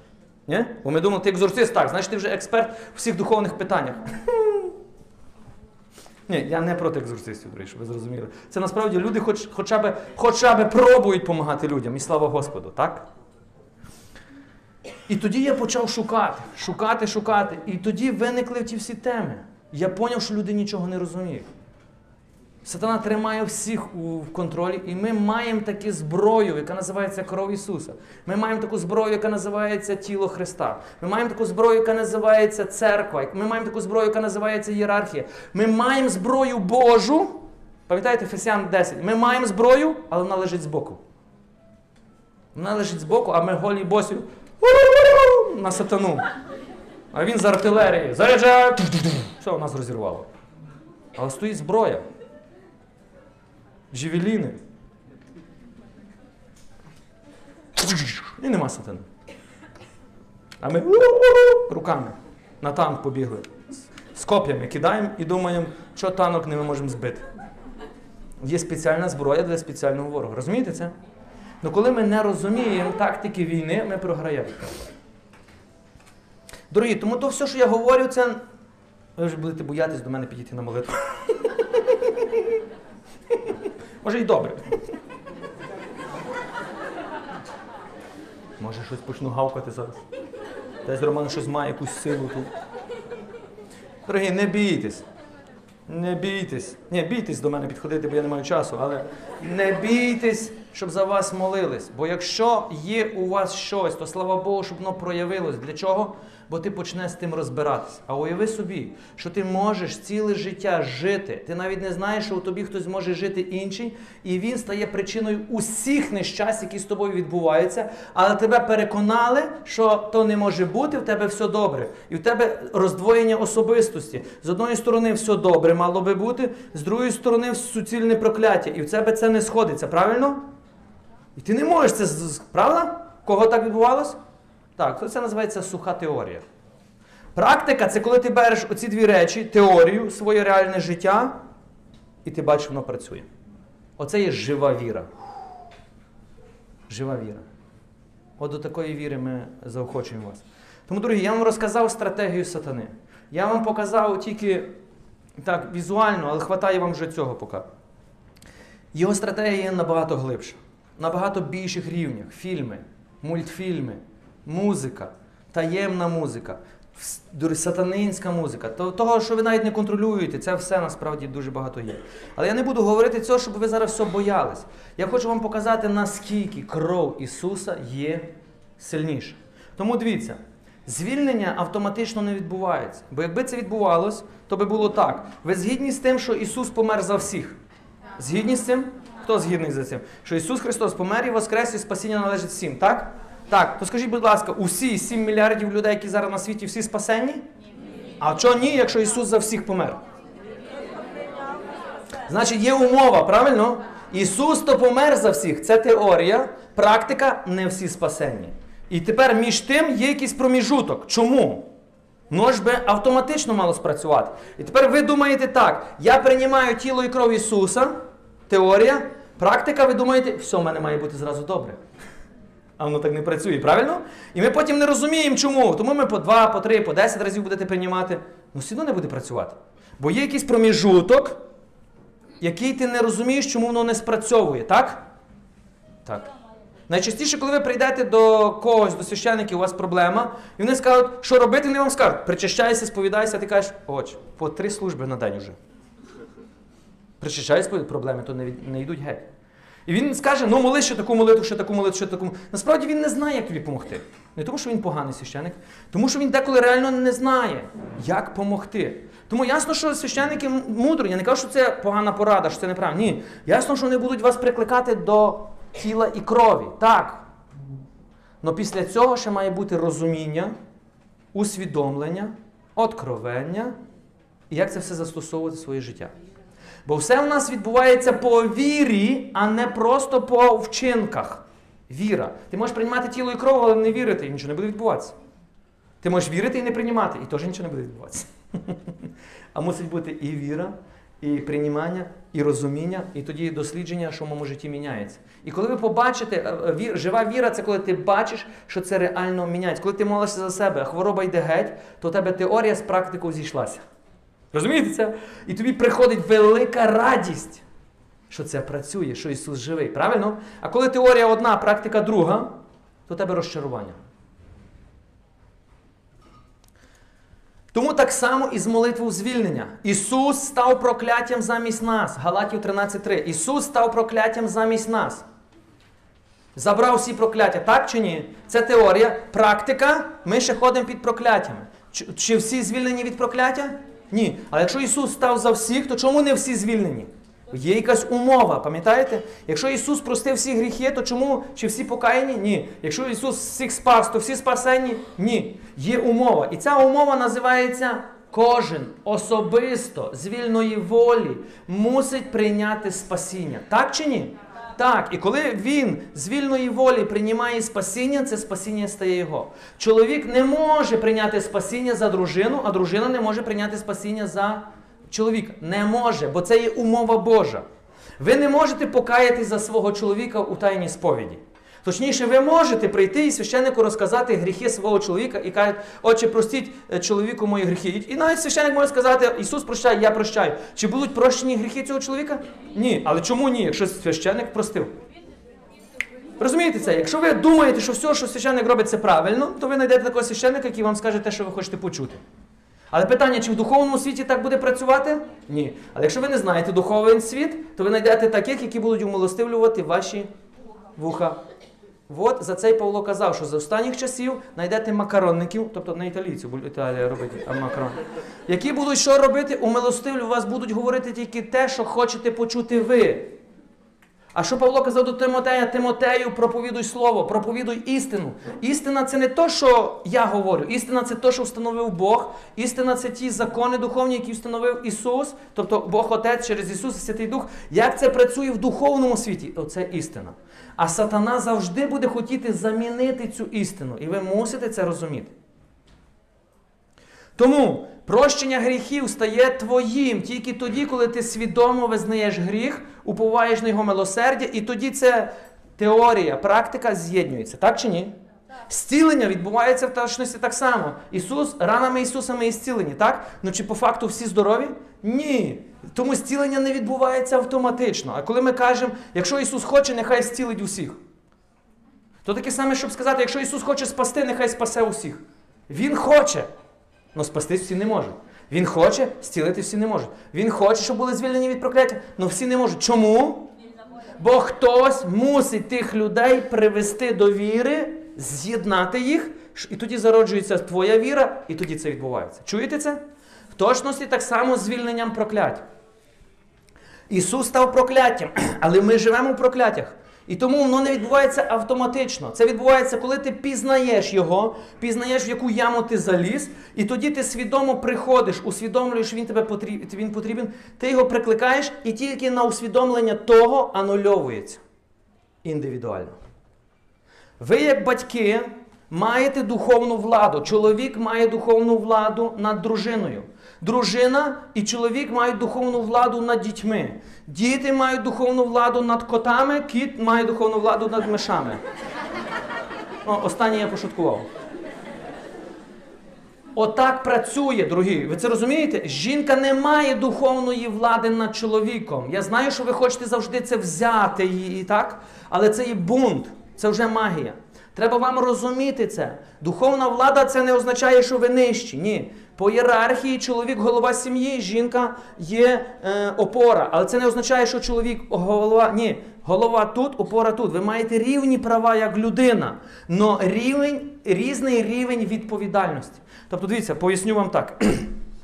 Ні? Бо ми думали, ти екзорцист, так, значить ти вже експерт в всіх духовних питаннях. Ні, я не проти екзорцистів, до речі, ви зрозуміли. Це насправді люди хоч, хоча, б, хоча б пробують допомагати людям, і слава Господу, так? І тоді я почав шукати, шукати, шукати. І тоді виникли ті всі теми. Я зрозумів, що люди нічого не розуміють. Сатана тримає всіх у контролі, і ми маємо таку зброю, яка називається кров Ісуса. Ми маємо таку зброю, яка називається тіло Христа. Ми маємо таку зброю, яка називається церква. Ми маємо таку зброю, яка називається ієрархія. Ми маємо зброю Божу. Пам'ятаєте, Фесіан 10. Ми маємо зброю, але вона лежить збоку. Вона лежить збоку, а ми голі босі на сатану. А він з артилерії. Заряджає. Все, нас розірвало. Але стоїть зброя. Джевеліни. І нема сатани. А ми руками на танк побігли. З коп'ями кидаємо і думаємо, що танок не ми можемо збити. Є спеціальна зброя для спеціального ворога. Розумієте це? Ну коли ми не розуміємо тактики війни, ми програємо. Дорогі, тому то все, що я говорю, це. Ви вже будете боятись до мене підійти на молитву. Може і добре. Може щось почну гавкати зараз. Десь Роман щось має якусь силу тут. Дорогі, не бійтесь. Не бійтесь. Ні, бійтесь до мене підходити, бо я не маю часу, але не бійтесь, щоб за вас молились. Бо якщо є у вас щось, то слава Богу, щоб воно проявилось. Для чого? Бо ти почнеш з тим розбиратися. А уяви собі, що ти можеш ціле життя жити. Ти навіть не знаєш, що у тобі хтось може жити інший, і він стає причиною усіх нещасть, які з тобою відбуваються. Але тебе переконали, що то не може бути, в тебе все добре. І в тебе роздвоєння особистості. З одної сторони, все добре мало би бути, з другої сторони, суцільне прокляття. І в тебе це не сходиться, правильно? І ти не можеш це правда? Кого так відбувалось? Так, це називається суха теорія. Практика це коли ти береш оці дві речі, теорію, своє реальне життя, і ти бачиш, воно працює. Оце є жива віра. Жива віра. От до такої віри ми заохочуємо вас. Тому, дорогі, я вам розказав стратегію сатани. Я вам показав тільки так, візуально, але хватає вам вже цього поки. Його стратегія є набагато глибша, набагато більших рівнях. Фільми, мультфільми, музика, таємна музика, сатанинська музика. То- Того, що ви навіть не контролюєте, це все насправді дуже багато є. Але я не буду говорити цього, щоб ви зараз все боялись. Я хочу вам показати, наскільки кров Ісуса є сильніша. Тому дивіться, звільнення автоматично не відбувається. Бо якби це відбувалось, то би було так. Ви згідні з тим, що Ісус помер за всіх? Згідні з цим? Хто згідний за цим? Що Ісус Христос помер і воскрес, і спасіння належить всім, так? Так, то скажіть, будь ласка, усі 7 мільярдів людей, які зараз на світі, всі спасенні? А чого ні, якщо Ісус за всіх помер? Значить, є умова, правильно? Ісус то помер за всіх. Це теорія, практика, не всі спасенні. І тепер між тим є якийсь проміжуток. Чому? Ну ж би автоматично мало спрацювати. І тепер ви думаєте так: я приймаю тіло і кров Ісуса, теорія, практика, ви думаєте, все, в мене має бути зразу добре. А воно так не працює, правильно? І ми потім не розуміємо, чому. Тому ми по два, по три, по 10 разів будете приймати. Ну, все одно не буде працювати. Бо є якийсь проміжуток, який ти не розумієш, чому воно не спрацьовує, так? Так. Найчастіше, коли ви прийдете до когось, до священників, у вас проблема, і вони скажуть, що робити, вони вам скажуть, причащайся, сповідайся, а ти кажеш, оч, по три служби на день уже. Причащайся, проблеми, то не, не йдуть геть. І він скаже, ну молись ще таку молитву, ще таку молитву, ще таку. Насправді він не знає, як тобі допомогти. Не тому, що він поганий священик, тому що він деколи реально не знає, як допомогти. Тому ясно, що священники м- мудрі. Я не кажу, що це погана порада, що це неправильно. Ні. Ясно, що вони будуть вас прикликати до тіла і крові. Так. Але після цього ще має бути розуміння, усвідомлення, откровення і як це все застосовувати в своє життя. Бо все в нас відбувається по вірі, а не просто по вчинках. Віра. Ти можеш приймати тіло і кров, але не вірити, і нічого не буде відбуватися. Ти можеш вірити і не приймати, і теж нічого не буде відбуватися. *laughs* А мусить бути і віра, і приймання, і розуміння, і тоді дослідження, що в моєму житті міняється. І коли ви побачите, е, е, вір- жива віра це коли ти бачиш, що це реально міняється. Коли ти молишся за себе, а хвороба йде геть, то у тебе теорія з практикою зійшлася. Розумієте це? І тобі приходить велика радість, що це працює, що Ісус живий. Правильно? А коли теорія одна, практика друга, то тебе розчарування. Тому так само і з молитвою звільнення. Ісус став прокляттям замість нас. Галатів 13.3. Ісус став прокляттям замість нас. Забрав всі прокляття, так чи ні? Це теорія. Практика, ми ще ходимо під прокляттями. Чи, всі звільнені від прокляття? Ні. Але якщо Ісус став за всіх, то чому не всі звільнені? Є якась умова, пам'ятаєте? Якщо Ісус простив всі гріхи, то чому? Чи всі покаяні? Ні. Якщо Ісус всіх спас, то всі спасені? Ні. Є умова. І ця умова називається кожен особисто з вільної волі мусить прийняти спасіння. Так чи ні? Так, і коли він з вільної волі приймає спасіння, це спасіння стає його. Чоловік не може прийняти спасіння за дружину, а дружина не може прийняти спасіння за чоловіка. Не може, бо це є умова Божа. Ви не можете покаятись за свого чоловіка у тайній сповіді. Точніше, ви можете прийти і священнику розказати гріхи свого чоловіка і кажуть, отче, простіть е, чоловіку мої гріхи. І навіть священник може сказати, Ісус прощає, я прощаю. Чи будуть прощені гріхи цього чоловіка? Ні. Але чому ні, якщо священник простив? Розумієте це? Якщо ви думаєте, що все, що священник робить, це правильно, то ви знайдете такого священника, який вам скаже те, що ви хочете почути. Але питання, чи в духовному світі так буде працювати? Ні. Але якщо ви не знаєте духовний світ, то ви знайдете таких, які будуть умилостивлювати ваші вуха. От за цей Павло казав, що за останніх часів знайдете макаронників, тобто не італійців, бо Італія робить, а макарон, які будуть що робити? у милостивлю вас будуть говорити тільки те, що хочете почути ви. А що Павло казав до Тимотея? Тимотею, проповідуй слово, проповідуй істину. Істина це не то, що я говорю. Істина це те, що встановив Бог. Істина це ті закони духовні, які встановив Ісус, тобто Бог Отець через Ісуса Святий Дух. Як це працює в духовному світі? Оце істина. А сатана завжди буде хотіти замінити цю істину. І ви мусите це розуміти. Тому прощення гріхів стає твоїм тільки тоді, коли ти свідомо визнаєш гріх, уповаєш на його милосердя, і тоді це теорія, практика з'єднується, так чи ні? Зцілення відбувається в точності так само. Ісус, ранами Ісуса ми і зцілені, так? Ну чи по факту всі здорові? Ні. Тому зцілення не відбувається автоматично. А коли ми кажемо, якщо Ісус хоче, нехай зцілить усіх. То таке саме, щоб сказати, якщо Ісус хоче спасти, нехай спасе усіх. Він хоче. але спасти всі не можуть. Він хоче, зцілити всі не можуть. Він хоче, щоб були звільнені від прокляття, але всі не можуть. Чому? Бо хтось мусить тих людей привести до віри, з'єднати їх, і тоді зароджується твоя віра, і тоді це відбувається. Чуєте це? В точності так само звільненням проклять. Ісус став прокляттям, *clears throat* але ми живемо в прокляттях. І тому воно не відбувається автоматично. Це відбувається, коли ти пізнаєш його, пізнаєш, в яку яму ти заліз, і тоді ти свідомо приходиш, усвідомлюєш, він тебе потрібен, він потрібен, ти його прикликаєш, і тільки на усвідомлення того анульовується індивідуально. Ви, як батьки, маєте духовну владу. Чоловік має духовну владу над дружиною. Дружина і чоловік мають духовну владу над дітьми. Діти мають духовну владу над котами, кіт має духовну владу над мишами. О, останнє я пошуткував. Отак працює, дорогі. Ви це розумієте? Жінка не має духовної влади над чоловіком. Я знаю, що ви хочете завжди це взяти і так, але це є бунт, це вже магія. Треба вам розуміти це. Духовна влада це не означає, що ви нижчі. Ні. По ієрархії чоловік голова сім'ї, жінка є е, опора. Але це не означає, що чоловік голова. Ні, голова тут, опора тут. Ви маєте рівні права як людина, але рівень, різний рівень відповідальності. Тобто, дивіться, поясню вам так.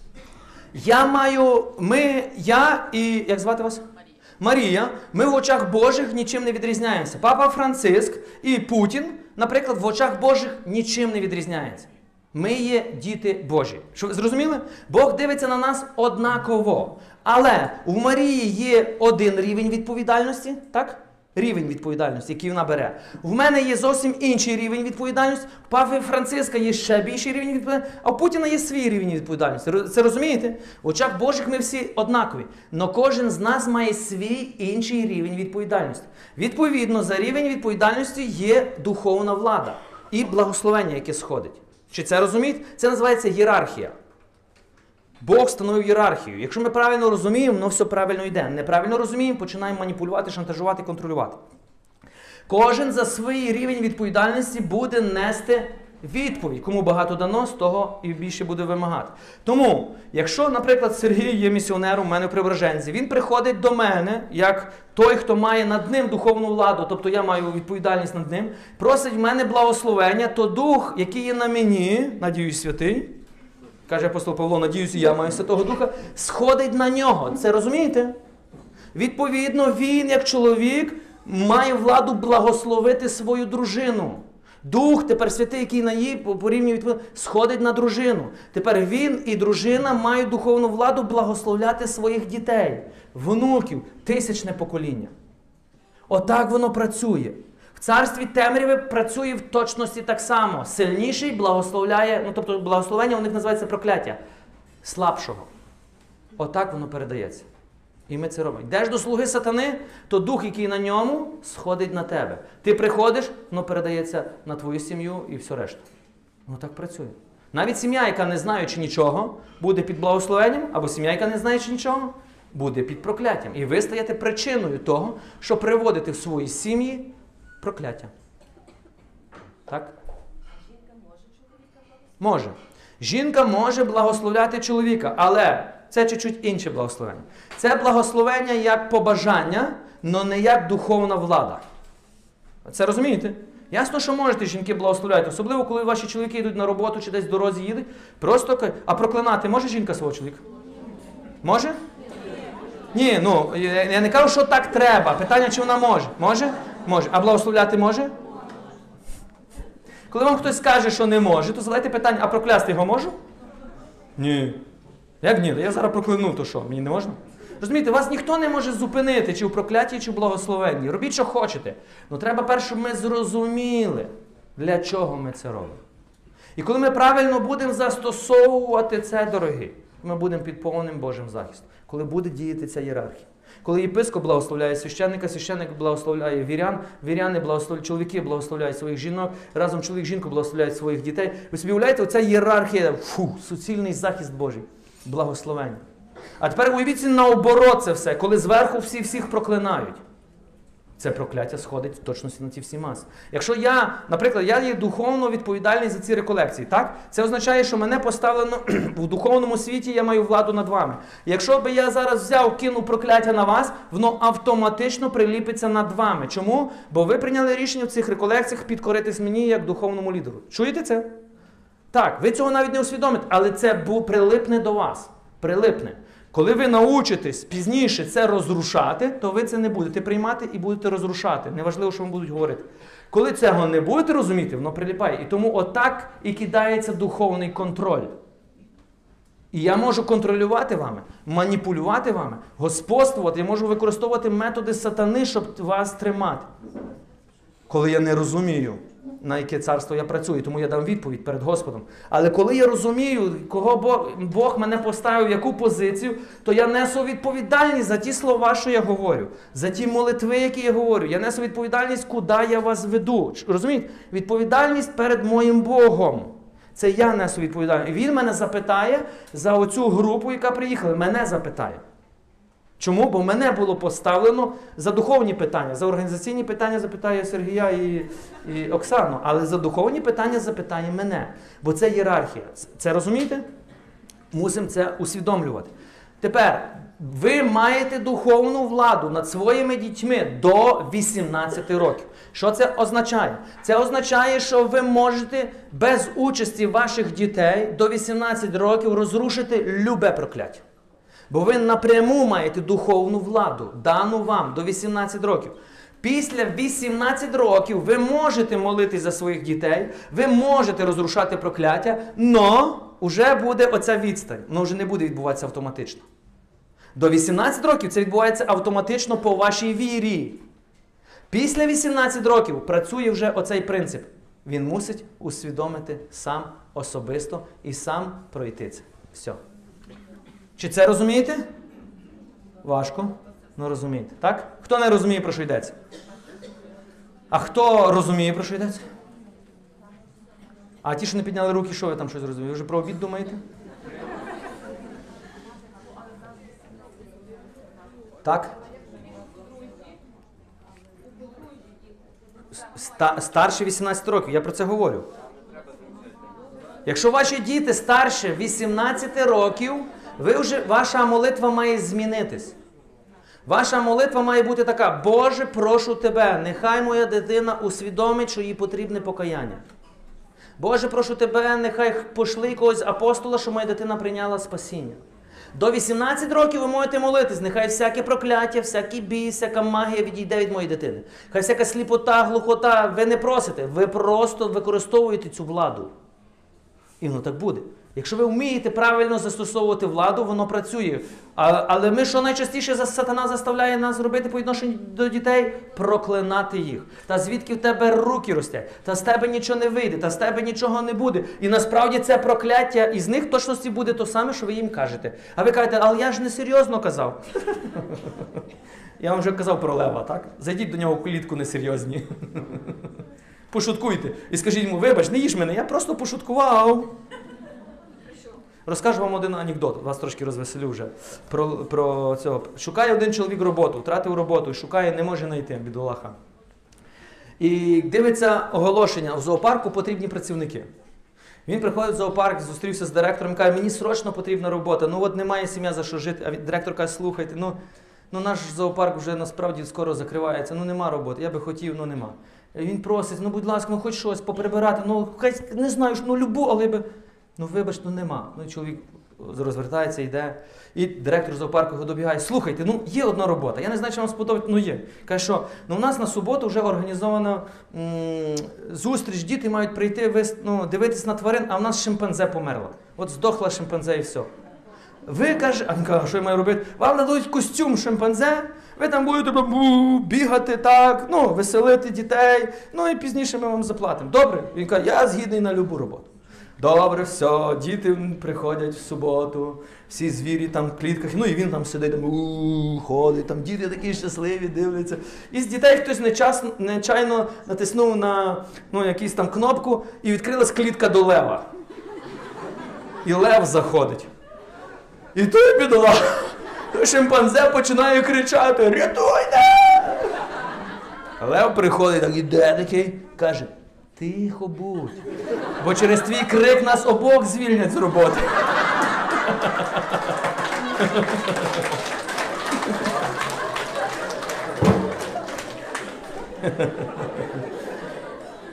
*clears throat* Я маю, ми, я і як звати вас? Марія, ми в очах Божих нічим не відрізняємося. Папа Франциск і Путін, наприклад, в очах Божих нічим не відрізняється. Ми є діти Божі. Що ви зрозуміли? Бог дивиться на нас однаково. Але у Марії є один рівень відповідальності, так? Рівень відповідальності, який вона бере. В мене є зовсім інший рівень відповідальності. У Папи Франциска є ще більший рівень відповідальності, а у Путіна є свій рівень відповідальності. Це розумієте? В очах Божих ми всі однакові. Но кожен з нас має свій інший рівень відповідальності. Відповідно, за рівень відповідальності є духовна влада і благословення, яке сходить. Чи це розумієте? Це називається ієрархія. Бог встановив ієрархію. Якщо ми правильно розуміємо, воно все правильно йде. Неправильно розуміємо, починаємо маніпулювати, шантажувати, контролювати. Кожен за свій рівень відповідальності буде нести відповідь. Кому багато дано, з того і більше буде вимагати. Тому, якщо, наприклад, Сергій є місіонером у мене в Преображенці, він приходить до мене як той, хто має над ним духовну владу, тобто я маю відповідальність над ним, просить в мене благословення, то дух, який є на мені, надіюсь, святий, каже апостол Павло, надіюся, я маю Святого Духа, сходить на нього. Це розумієте? Відповідно, він, як чоловік, має владу благословити свою дружину. Дух, тепер святий, який на її по по відповідно, сходить на дружину. Тепер він і дружина мають духовну владу благословляти своїх дітей, внуків, тисячне покоління. Отак воно працює. Царстві темряви працює в точності так само. Сильніший благословляє, ну тобто благословення у них називається прокляття слабшого. Отак воно передається. І ми це робимо. Йдеш до слуги сатани, то дух, який на ньому, сходить на тебе. Ти приходиш, воно передається на твою сім'ю і все решту. Воно так працює. Навіть сім'я, яка не знаючи нічого, буде під благословенням, або сім'я, яка не знаючи нічого, буде під прокляттям. І ви стаєте причиною того, що приводите в свої сім'ї прокляття. Так? Жінка Може. чоловіка Може. Жінка може благословляти чоловіка, але це чуть-чуть інше благословення. Це благословення як побажання, але не як духовна влада. Це розумієте? Ясно, що можете жінки благословляти, особливо коли ваші чоловіки йдуть на роботу чи десь в дорозі їдуть. Просто а проклинати може жінка свого чоловіка? Може? Ні, ну я я не кажу, що так треба. Питання, чи вона може? Може? Може. А благословляти може? Коли вам хтось скаже, що не може, то задайте питання, а проклясти його можу? Ні. Як ні? Я зараз прокляну, то що? Мені не можна? Розумієте, вас ніхто не може зупинити, чи в проклятті, чи в благословенні. Робіть, що хочете. Ну треба перше, щоб ми зрозуміли, для чого ми це робимо. І коли ми правильно будемо застосовувати це, дорогі, ми будемо під повним Божим захистом, коли буде діяти ця ієрархія. Коли єпископ благословляє священника, священник благословляє вірян, віряни благословляють, чоловіки благословляють своїх жінок, разом чоловік жінку благословляють своїх дітей. Ви собі уявляєте, оця ієрархія, фу, суцільний захист Божий, благословення. А тепер уявіть наоборот це все, коли зверху всі всіх проклинають. Це прокляття сходить в точності на ті всі маси. Якщо я, наприклад, я є духовно відповідальний за ці реколекції, так? Це означає, що мене поставлено *clears throat* в духовному світі, я маю владу над вами. Якщо би я зараз взяв, кинув прокляття на вас, воно автоматично приліпиться над вами. Чому? Бо ви прийняли рішення в цих реколекціях підкоритись мені як духовному лідеру. Чуєте це? Так, ви цього навіть не усвідомите, але це прилипне до вас. Прилипне. Коли ви научитесь пізніше це розрушати, то ви це не будете приймати і будете розрушати. Неважливо, що вам будуть говорити. Коли цього не будете розуміти, воно приліпає. І тому отак і кидається духовний контроль. І я можу контролювати вами, маніпулювати вами, господствувати, я можу використовувати методи сатани, щоб вас тримати. Коли я не розумію, на яке царство я працюю, тому я дам відповідь перед Господом. Але коли я розумію, кого Бог, Бог мене поставив, в яку позицію, то я несу відповідальність за ті слова, що я говорю, за ті молитви, які я говорю. Я несу відповідальність, куди я вас веду. Розумієте? Відповідальність перед моїм Богом. Це я несу відповідальність. Він мене запитає за оцю групу, яка приїхала. Мене запитає. Чому? Бо мене було поставлено за духовні питання. За організаційні питання запитає Сергія і, Оксану, але за духовні питання запитає мене. Бо це ієрархія. Це розумієте? Мусимо це усвідомлювати. Тепер ви маєте духовну владу над своїми дітьми до 18 років. Що це означає? Це означає, що ви можете без участі ваших дітей до 18 років розрушити любе прокляття. Бо ви напряму маєте духовну владу, дану вам до 18 років. Після 18 років ви можете молитись за своїх дітей, ви можете розрушати прокляття, але вже буде оця відстань. Воно вже не буде відбуватися автоматично. До 18 років це відбувається автоматично по вашій вірі. Після 18 років працює вже оцей принцип. Він мусить усвідомити сам особисто і сам пройти це. Все. Чи це розумієте? Важко. Ну розумієте. Так? Хто не розуміє, про що йдеться? А хто розуміє, про що йдеться? А ті, що не підняли руки, що ви там щось розумієте? Ви вже про обід думаєте? Так? Ста- старше 18 років, я про це говорю. Якщо ваші діти старше 18 років, ви вже, ваша молитва має змінитись. Ваша молитва має бути така: Боже, прошу тебе, нехай моя дитина усвідомить, що їй потрібне покаяння. Боже, прошу тебе, нехай пошли якогось апостола, що моя дитина прийняла спасіння. До 18 років ви можете молитись, нехай всяке прокляття, всякий бій, всяка магія відійде від моєї дитини. Хай всяка сліпота, глухота, ви не просите, ви просто використовуєте цю владу. І воно так буде. Якщо ви вмієте правильно застосовувати владу, воно працює. А, але ми що найчастіше за сатана заставляє нас робити по відношенню до дітей? Проклинати їх. Та звідки в тебе руки ростять? Та з тебе нічого не вийде, та з тебе нічого не буде. І насправді це прокляття із них точності буде то саме, що ви їм кажете. А ви кажете, але я ж не серйозно казав. *laughs* Я вам вже казав про лева, так? Зайдіть до нього в клітку несерйозні. *laughs* Пошуткуйте. І скажіть йому, вибач, не їж мене, я просто пошуткував. Розкажу вам один анекдот, вас трошки розвеселю вже. Про, про цього. Шукає один чоловік роботу, втратив роботу, шукає, не може знайти бідолаха. І дивиться оголошення, в зоопарку потрібні працівники. Він приходить в зоопарк, зустрівся з директором, каже, мені срочно потрібна робота. Ну от немає сім'я за що жити. А директор каже, слухайте, ну, ну наш зоопарк вже насправді скоро закривається, ну нема роботи. Я би хотів, ну нема. Він просить, ну будь ласка, ну хоч щось поприбирати, ну хай не знаю, ну любу, але би. Ну вибач, ну нема. Ну і чоловік розвертається, йде. І директор зоопарку його добігає. Слухайте, ну є одна робота. Я не знаю, чи вам сподобається, ну є. Каже, що ну у нас на суботу вже організована м- зустріч, діти мають прийти вис- ну, дивитись на тварин, а в нас шимпанзе померла. От здохла шимпанзе і все. Ви каже, а він каже, що я маю робити? Вам дадуть костюм шимпанзе, ви там будете бігати так, ну, веселити дітей, ну і пізніше ми вам заплатимо. Добре? Він каже, я згідний на любу роботу. Добре, все, діти приходять в суботу, всі звірі там в клітках, ну і він там сидить, там, ходить, там діти такі щасливі, дивляться. І з дітей хтось нечас, нечайно натиснув на ну, якусь там кнопку і відкрилась клітка до лева. І лев заходить. І той бідола, шимпанзе починає кричати: Рятуйте! Лев приходить, так іде такий, каже: Тихо будь. Бо через твій крик нас обох звільнять з роботи.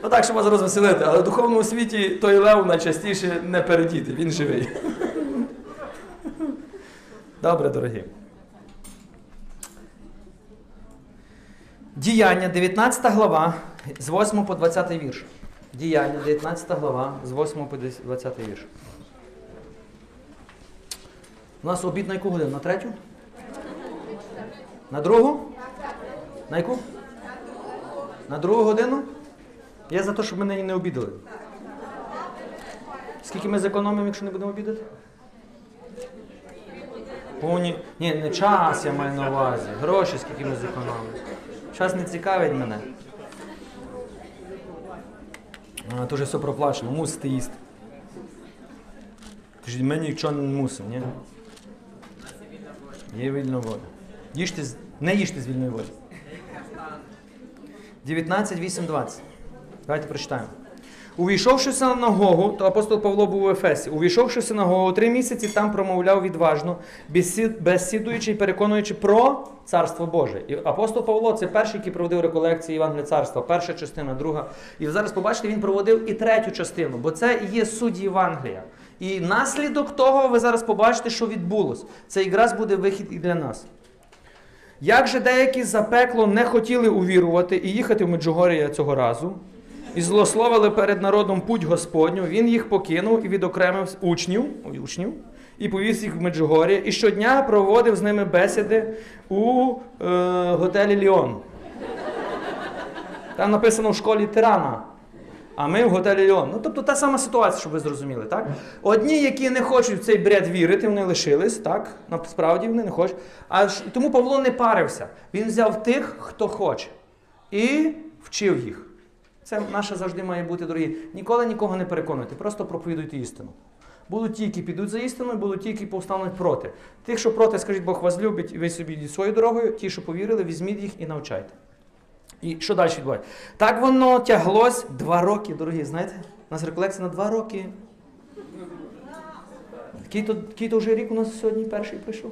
Ну так, щоб вас розвеселити, але в духовному світі той лев найчастіше не передіти, він живий. Добре, дорогі. Діяння, 19 глава, з 8 по 20 вірш. Діяння, 19 глава, з 8 по 20 вірш. У нас обід на яку годину? На третю? На другу? На яку? На другу годину? Я за те, щоб ми не обідали. Скільки ми зекономимо, якщо не будемо обідати? Повні... Ні, не час я маю на увазі. Гроші, скільки ми зекономимо. Час не цікавить мене. Вже все проплачено, мусите їсти. Кажіть, ми нічого не мусимо, ні? Є вільна воля. Їжте, з- не їжте з вільної волі. 19, 8, 20. Давайте прочитаємо. Увійшовши в синагогу, то апостол Павло був у Ефесі. Увійшовши в синагогу, три місяці там промовляв відважно, безсідуючи і переконуючи про царство Боже. І апостол Павло це перший, який проводив реколекції Євангелія царства, перша частина, друга. І зараз побачите, він проводив і третю частину, бо це і є суть Євангелія. І наслідок того ви зараз побачите, що відбулось. Це якраз буде вихід і для нас. Як же деякі за пекло не хотіли увірувати і їхати в Меджугорія цього разу, і злословили перед народом путь Господню, він їх покинув і відокремив учнів, учнів і повіз їх в Меджугор'я, і щодня проводив з ними бесіди у е, готелі Ліон. Там написано в школі Тирана. А ми в готелі Ліон. Ну, тобто та сама ситуація, щоб ви зрозуміли, так? Одні, які не хочуть в цей бред вірити, вони лишились, так? Насправді вони не хочуть. А тому Павло не парився. Він взяв тих, хто хоче, і вчив їх. Це наше завжди має бути, дорогі. Ніколи нікого не переконуйте, просто проповідуйте істину. Будуть ті, які підуть за істиною, будуть ті, які повстануть проти. Тих, що проти, скажіть, Бог вас любить, і ви собі йдіть своєю дорогою, ті, що повірили, візьміть їх і навчайте. І що далі відбувається? Так воно тяглось два роки, дорогі, знаєте? У нас реколекція на два роки. Який то, який то вже рік у нас сьогодні перший прийшов?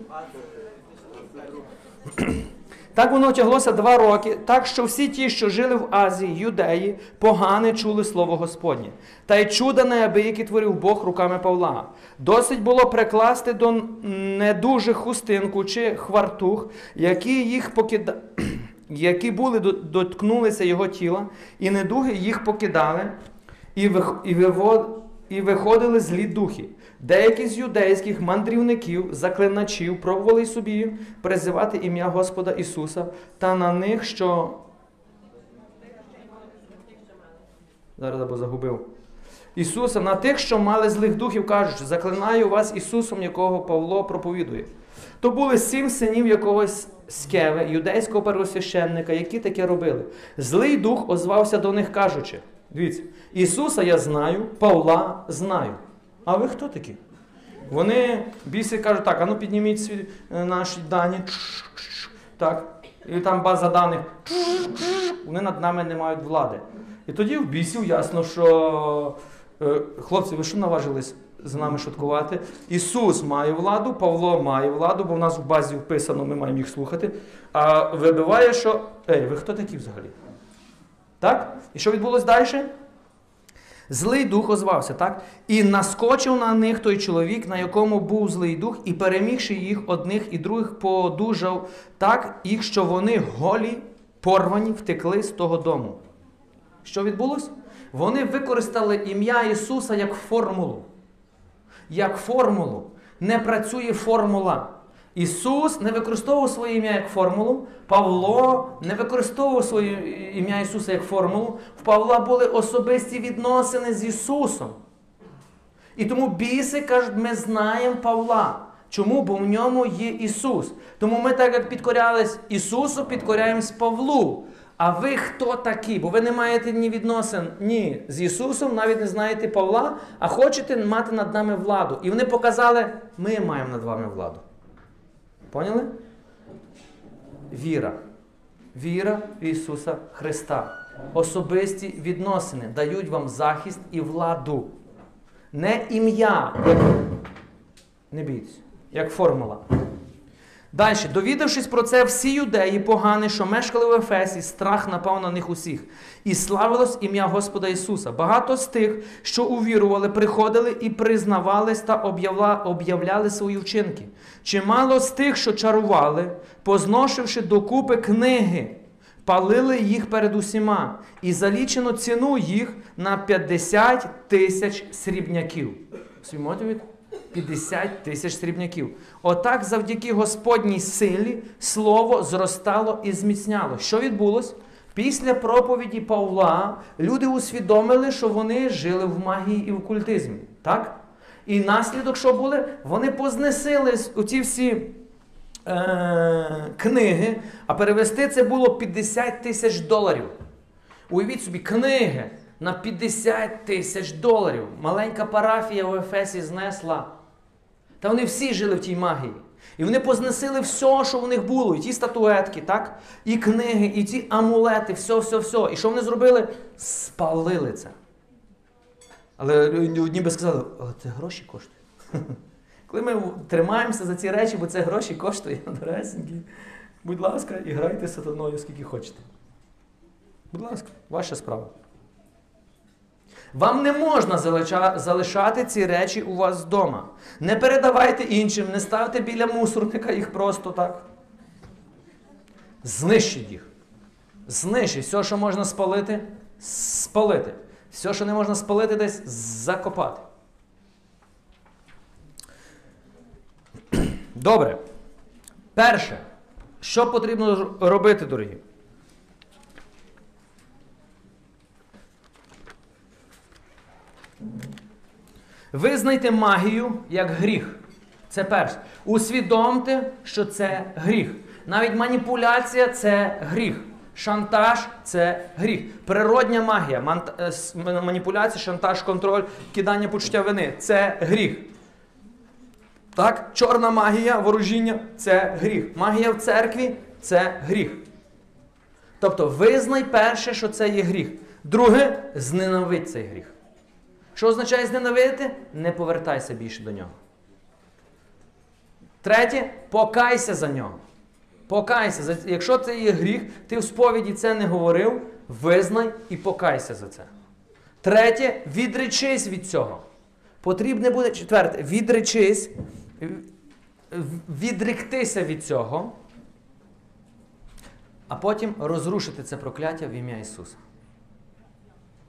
Так воно тяглося два роки, так що всі ті, що жили в Азії, юдеї, погане чули слово Господнє. Та й чуда неабиякі творив Бог руками Павла. Досить було прикласти до недужих хустинку чи хвартух, які їх покида... *clears throat* які були доткнулися його тіла, і недуги їх покидали, і, і виходили злі духи. Деякі з юдейських мандрівників, заклиначів, пробували собі призивати ім'я Господа Ісуса, та на них, що. Зараз або загубив. Ісуса, на тих, що мали злих духів, кажуть, заклинаю вас Ісусом, якого Павло проповідує. То були сім синів якогось Скеви, юдейського первосвященника, які таке робили. Злий дух озвався до них, кажучи: дивіться, Ісуса я знаю, Павла знаю. А ви хто такі? Вони біси кажуть, так, а ну підніміть свій, е, наші дані. Так. І там база даних. Вони над нами не мають влади. І тоді в бісів ясно, що е, хлопці, ви що наважились з нами шуткувати? Ісус має владу, Павло має владу, бо в нас в базі вписано, ми маємо їх слухати. А вибиває, що. Ей, ви хто такі взагалі? Так? І що відбулось далі? Злий дух озвався, так? І наскочив на них той чоловік, на якому був злий дух, і перемігши їх одних і других, подужав так їх, що вони голі, порвані, втекли з того дому. Що відбулося? Вони використали ім'я Ісуса як формулу. Як формулу. Не працює формула. Ісус не використовував своє ім'я як формулу, Павло не використовував своє ім'я Ісуса як формулу. В Павла були особисті відносини з Ісусом. І тому біси кажуть, ми знаємо Павла. Чому? Бо в ньому є Ісус. Тому ми, так як підкорялись Ісусу, підкоряємось Павлу. А ви хто такі? Бо ви не маєте ні відносин ні з Ісусом, навіть не знаєте Павла, а хочете мати над нами владу. І вони показали, ми маємо над вами владу. Поняли? Віра. Віра в Ісуса Христа. Особисті відносини дають вам захист і владу. Не ім'я, не бійтесь, як формула. Далі, довідавшись про це, всі юдеї погані, що мешкали в Ефесі, страх напав на них усіх. І славилось ім'я Господа Ісуса. Багато з тих, що увірували, приходили і признавались та об'являли свої вчинки. Чимало з тих, що чарували, позношивши докупи книги, палили їх перед усіма, і залічено ціну їх на 50 тисяч срібняків. Уявити? 50 тисяч срібняків. Отак, завдяки Господній силі, слово зростало і зміцняло. Що відбулось? Після проповіді Павла люди усвідомили, що вони жили в магії і в культизмі. Так? І наслідок, що були, вони познесили оці всі е, книги, а перевести це було 50 тисяч доларів. Уявіть собі, книги на 50 тисяч доларів. Маленька парафія в Ефесі знесла. Та вони всі жили в тій магії. І вони познесили все, що в них було. І ті статуетки, так? і книги, і ті амулети, все, все, все. І що вони зробили? Спалили це. Але одні би сказали, це гроші коштує. *laughs* Коли ми тримаємося за ці речі, бо це гроші коштує, *laughs* доресенькі, будь ласка, і грайте з сатаною скільки хочете. Будь ласка, ваша справа. Вам не можна залишати ці речі у вас вдома. Не передавайте іншим, не ставте біля мусорника їх просто так. Знищіть їх. Знищіть все, що можна спалити, спалити. Все, що не можна спалити, десь закопати. Добре. Перше, що потрібно робити, дорогі? Визнайте магію як гріх. Це перше. Усвідомте, що це гріх. Навіть маніпуляція це гріх. Шантаж це гріх. Природня магія, е, маніпуляція, шантаж, контроль, кидання почуття вини це гріх. Так? Чорна магія, ворожіння це гріх. Магія в церкві це гріх. Тобто визнай перше, що це є гріх. Друге, зненавидь цей гріх. Що означає зненавидити? Не повертайся більше до нього. Третє, покайся за нього. Покайся. Якщо це є гріх, ти в сповіді це не говорив, визнай і покайся за це. Третє, відречись від цього. Потрібне буде четверте, відречись, відректися від цього, а потім розрушити це прокляття в ім'я Ісуса.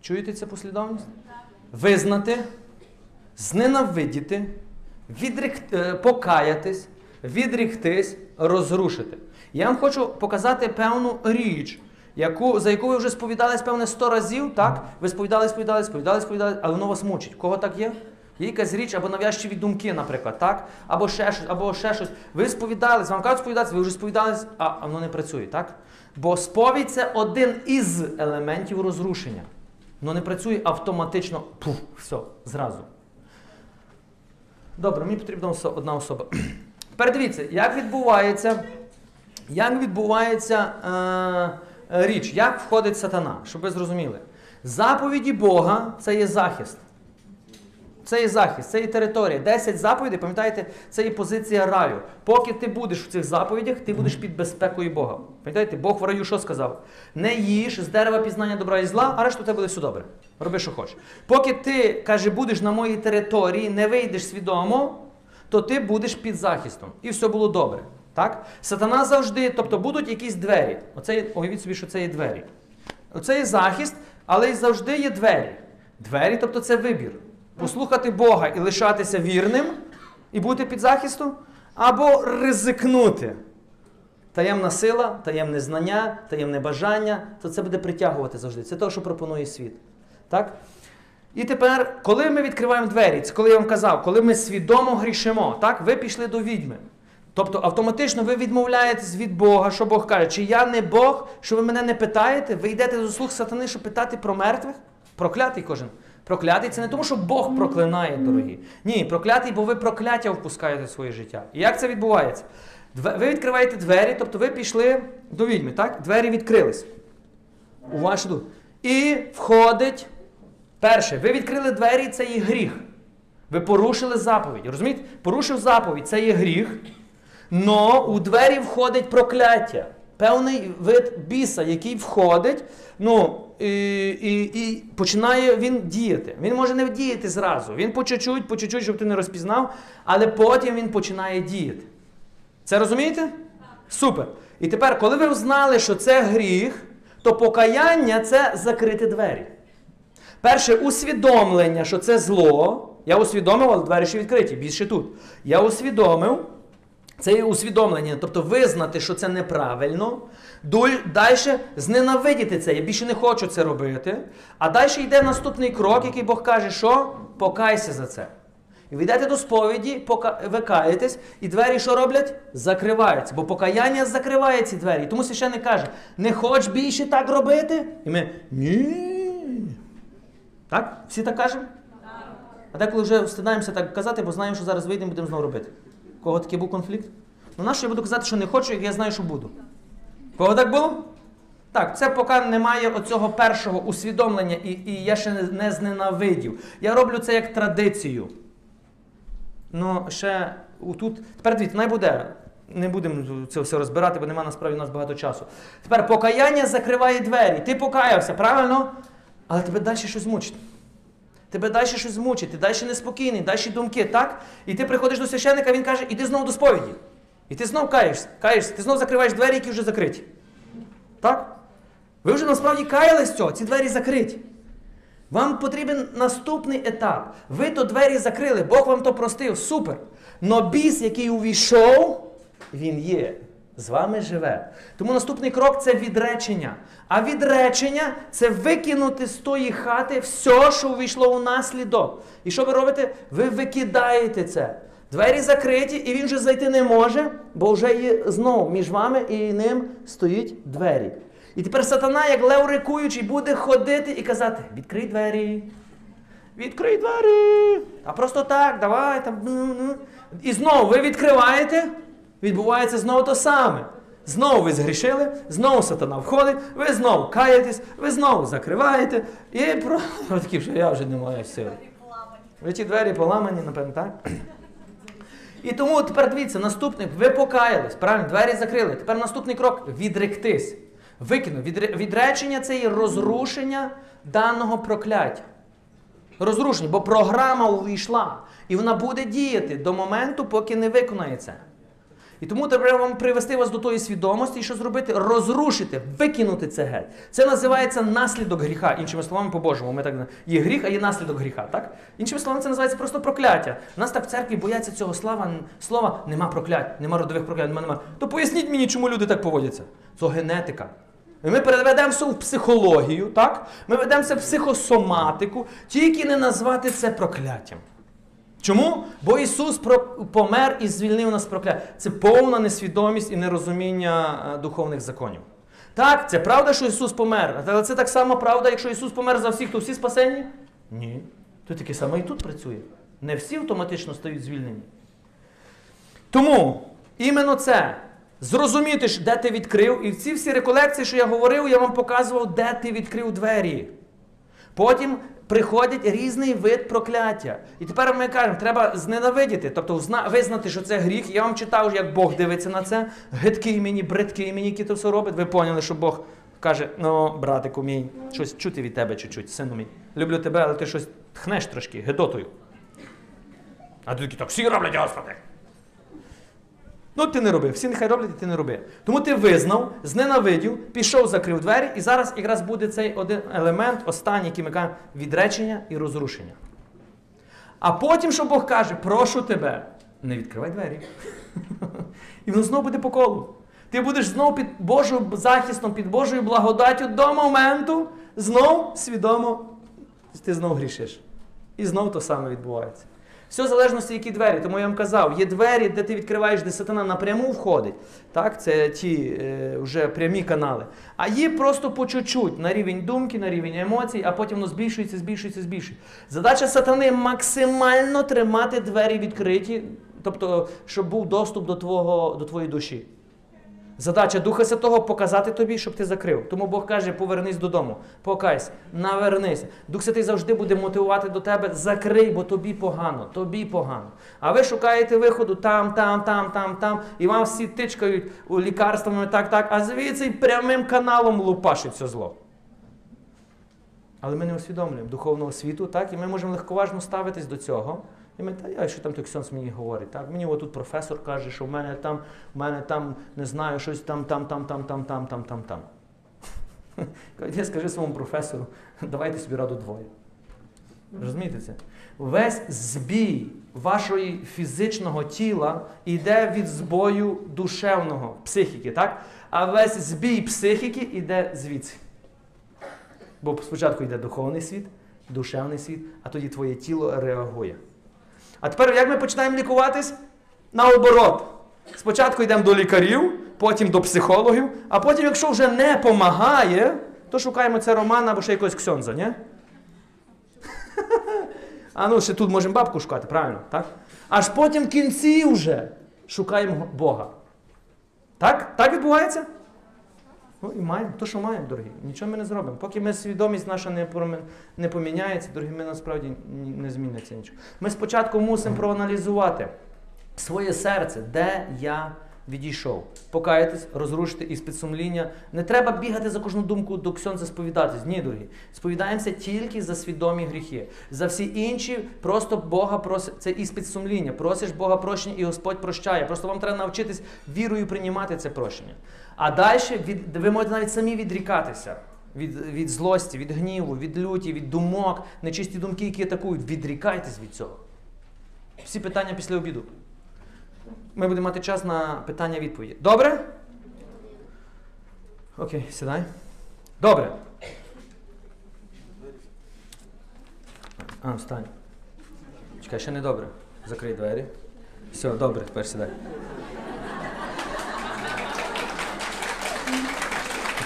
Чуєте цю послідовність? Визнати, зненавидіти, відрек... е, покаятись, відріктись, розрушити. Я вам хочу показати певну річ, яку, за яку ви вже сповідались, певне, 100 разів, так? Ви сповідали, сповідали, сповідали, сповідали, але воно вас мучить. Кого так є? Є якась річ або нав'язчиві думки, наприклад, так? Або ще щось, або ще щось. Ви сповідались, вам кажуть сповідатися, ви вже сповідались, а воно не працює, так? Бо сповідь це один із елементів розрушення. Воно не працює автоматично, пуф, все, зразу. Добре, мені потрібна одна особа. *clears throat* Тепер дивіться, як відбувається, як відбувається е, річ, як входить сатана, щоб ви зрозуміли. Заповіді Бога це є захист. Це є захист, це є територія. Десять заповідей, пам'ятаєте, це є позиція раю. Поки ти будеш в цих заповідях, ти будеш під безпекою Бога. Пам'ятаєте, Бог в раю що сказав? Не їж з дерева пізнання добра і зла, а решта у тебе буде все добре. Роби, що хочеш. Поки ти, каже, будеш на моїй території, не вийдеш свідомо, то ти будеш під захистом. І все було добре. Так? Сатана завжди, тобто будуть якісь двері. Оце, уявіть собі, що це є двері. Оце є захист, але й завжди є двері. Двері, тобто це вибір. Послухати Бога і лишатися вірним, і бути під захистом, або ризикнути. Таємна сила, таємне знання, таємне бажання, то це буде притягувати завжди. Це те, що пропонує світ. Так? І тепер, коли ми відкриваємо двері, це коли я вам казав, коли ми свідомо грішимо, так, ви пішли до відьми. Тобто автоматично ви відмовляєтесь від Бога, що Бог каже, чи я не Бог, що ви мене не питаєте, ви йдете до слуг сатани, щоб питати про мертвих? Проклятий кожен. Проклятий це не тому, що Бог проклинає, дорогі. Ні, проклятий, бо ви прокляття впускаєте в своє життя. І як це відбувається? Ви відкриваєте двері, тобто ви пішли до відьми, так? Двері відкрились. У вашу душу. І входить Перше, ви відкрили двері, це є гріх. Ви порушили заповідь. Розумієте? Порушив заповідь, це є гріх. Но у двері входить прокляття. Певний вид біса, який входить, ну, і, і, і починає він діяти. Він може не діяти зразу. Він по чуть-чуть, по чуть-чуть, щоб ти не розпізнав, але потім він починає діяти. Це розумієте? Супер. І тепер, коли ви знали, що це гріх, то покаяння це закрити двері. Перше усвідомлення, що це зло. Я усвідомив, але двері ще відкриті, більше тут. Я усвідомив. Це є усвідомлення, тобто визнати, що це неправильно. Далі зненавидіти це. Я більше не хочу це робити. А далі йде наступний крок, який Бог каже, що покайся за це. І ви йдете до сповіді, пока- ви каєтесь, і двері що роблять? Закриваються. Бо покаяння закриває ці двері. Тому священник каже: не хоч більше так робити? І ми ні. Так? Всі так кажемо? А деколи вже встидаємося так казати, бо знаємо, що зараз вийдемо будемо знову робити. Кого такий був конфлікт? Ну нащо я буду казати, що не хочу, як я знаю, що буду? Кого так було? Так, це поки немає оцього першого усвідомлення, і, і я ще не зненавидів. Я роблю це як традицію. Ну, ще тут. Тепер дивіться, най буде. Не будемо це все розбирати, бо нема насправді у нас багато часу. Тепер покаяння закриває двері. Ти покаявся, правильно? Але тебе далі щось мучить. Тебе далі щось змучить, ти далі неспокійний, далі думки, так? І ти приходиш до священника, він каже, іди знову до сповіді. І ти знов каєшся, каєшся, ти знов закриваєш двері, які вже закриті. Так? Ви вже насправді каялись цього, ці двері закриті. Вам потрібен наступний етап. Ви то двері закрили, Бог вам то простив, супер. Но біс, який увійшов, він є. З вами живе. Тому наступний крок це відречення. А відречення це викинути з тої хати все, що увійшло у наслідок. І що ви робите? Ви викидаєте це. Двері закриті, і він вже зайти не може, бо вже є знову між вами і ним стоїть двері. І тепер сатана, як лев рикуючий, буде ходити і казати: відкрий двері. Відкрий двері. А просто так, давай там. ну, ну. І знову ви відкриваєте, відбувається знову те саме. Знову ви згрішили, знову сатана входить, ви знову каєтесь, ви знову закриваєте. І про *laughs* такі, що я вже не маю сили. Ви ті двері поламані, напевно, так? І тому тепер дивіться, наступний, ви покаялись, правильно, двері закрили. Тепер наступний крок відректись. Викину. Відречення це є розрушення даного прокляття. Розрушення, бо програма увійшла. І вона буде діяти до моменту, поки не виконається. І тому треба вам привести вас до тої свідомості, і що зробити? Розрушити, викинути це геть. Це називається наслідок гріха. Іншими словами, по-божому. Ми так є гріх, а є наслідок гріха. Так? Іншими словами, це називається просто прокляття. У нас так в церкві бояться цього слова, слова нема проклять, нема родових проклять, нема, нема. То поясніть мені, чому люди так поводяться. Це генетика. Ми переведемося в психологію, так? Ми ведемося в психосоматику, тільки не назвати це прокляттям. Чому? Бо Ісус помер і звільнив нас прокляття. Це повна несвідомість і нерозуміння е, духовних законів. Так, це правда, що Ісус помер. Але це так само правда, якщо Ісус помер за всіх, то всі спасені? Ні. То таке саме і тут працює. Не всі автоматично стають звільнені. Тому іменно це. Зрозуміти, де ти відкрив, і в ці всі реколекції, що я говорив, я вам показував, де ти відкрив двері. Потім приходить різний вид прокляття. І тепер ми кажемо, треба зненавидіти, тобто визнати, що це гріх. Я вам читав, як Бог дивиться на це. Гидкий мені, бридкий мені, який то все робить. Ви поняли, що Бог каже: ну, братику мій, щось чути від тебе чуть-чуть, сину мій. Люблю тебе, але ти щось тхнеш трошки, гидотою. А ти такий, так всі роблять, Господи. Ну, ти не роби. Всі нехай роблять, і ти не роби. Тому ти визнав, зненавидів, пішов, закрив двері, і зараз якраз буде цей один елемент, останній, який ми кажемо, відречення і розрушення. А потім, що Бог каже, прошу тебе, не відкривай двері. *laughs* І воно знову буде по колу. Ти будеш знову під Божою захистом, під Божою благодаттю до моменту, знов свідомо ти знов грішиш. І знов то саме відбувається. Все в залежності, які двері. Тому я вам казав, є двері, де ти відкриваєш, де сатана напряму входить. Так, це ті е, вже прямі канали. А є просто по чуть-чуть на рівень думки, на рівень емоцій, а потім воно збільшується, збільшується, збільшується. Задача сатани максимально тримати двері відкриті, тобто, щоб був доступ до, твого, до твоєї душі. Задача Духа Святого показати тобі, щоб ти закрив. Тому Бог каже: повернись додому, покайся, навернися. Дух Святий завжди буде мотивувати до тебе, закрий, бо тобі погано, тобі погано. А ви шукаєте виходу там, там, там, там, там, і вам всі тичкають лікарствами так, так, а звідси прямим каналом лупашить це зло. Але ми не усвідомлюємо духовного світу, так, і ми можемо легковажно ставитись до цього. І ми, та я що там той ксьонс мені говорить, так? Мені отут професор каже, що в мене там, в мене там, не знаю, щось там, там, там, там, там, там, там, там, там. *laughs* Я скажи своєму професору, давайте собі раду двоє. Розумієте це? Весь збій вашої фізичного тіла йде від збою душевного, психіки, так? А весь збій психіки йде звідси. Бо спочатку йде духовний світ, душевний світ, а тоді твоє тіло реагує. А тепер як ми починаємо лікуватись? Наоборот. Спочатку йдемо до лікарів, потім до психологів, а потім, якщо вже не помагає, то шукаємо це Романа або ще якогось ксьонза, ні? *laughs* А ну, ще тут можемо бабку шукати, правильно? Так? Аж потім в кінці вже шукаємо Бога. Так? Так відбувається? Ну і маємо, то, що маємо, дорогі. Нічого ми не зробимо. Поки ми свідомість наша не, не поміняється, дорогі, ми насправді не зміниться нічого. Ми спочатку мусимо проаналізувати своє серце, де я відійшов. Покаятись, розрушити із підсумління. Не треба бігати за кожну думку до ксьонця сповідатись. Ні, дорогі. Сповідаємося тільки за свідомі гріхи. За всі інші просто Бога просить. Це із підсумління. Просиш Бога прощення, і Господь прощає. Просто вам треба навчитись вірою приймати це прощення. А далі від, ви можете навіть самі відрікатися. Від, від злості, від гніву, від люті, від думок, нечисті думки, які атакують. Відрікайтесь від цього. Всі питання після обіду. Ми будемо мати час на питання-відповіді. Добре? Окей, сідай. Добре. А, встань. Чекай, ще не добре. Закрий двері. Все, добре, тепер сідай.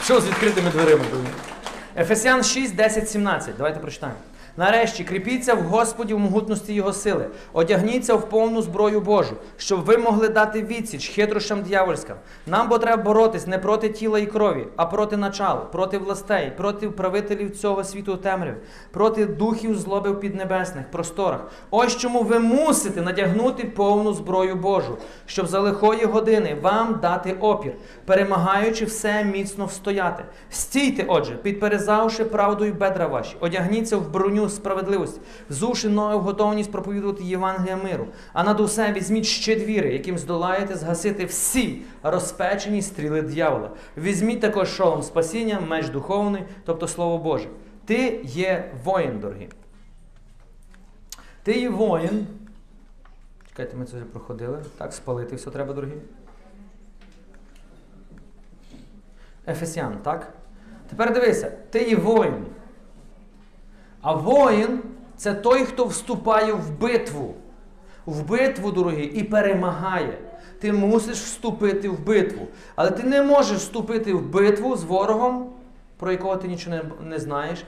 Що з відкритими дверима? Ефесян 6, 10, 17. Давайте прочитаємо. Нарешті кріпіться в Господі в могутності Його сили, одягніться в повну зброю Божу, щоб ви могли дати відсіч хитрощам дьявольським. Нам бо треба боротись не проти тіла і крові, а проти начал, проти властей, проти правителів цього світу темряви, проти духів злоби в піднебесних просторах. Ось чому ви мусите надягнути повну зброю Божу, щоб за лихої години вам дати опір, перемагаючи все міцно встояти. Стійте, отже, підперезавши правдою бедра ваші, одягніться в броню справедливості, взувши ноги в готовність проповідувати Євангелія миру. А над усе візьміть щит віри, яким здолаєте згасити всі розпечені стріли дьявола. Візьміть також шолом спасіння, меч духовний, тобто Слово Боже. Ти є воїн, дорогі. Ти є воїн. Чекайте, ми це вже проходили. Так, спалити все треба, дорогі. Ефесян, так? Тепер дивися, ти є воїн. А воїн це той, хто вступає в битву. В битву, дорогі, і перемагає. Ти мусиш вступити в битву. Але ти не можеш вступити в битву з ворогом, про якого ти нічого не, знаєш,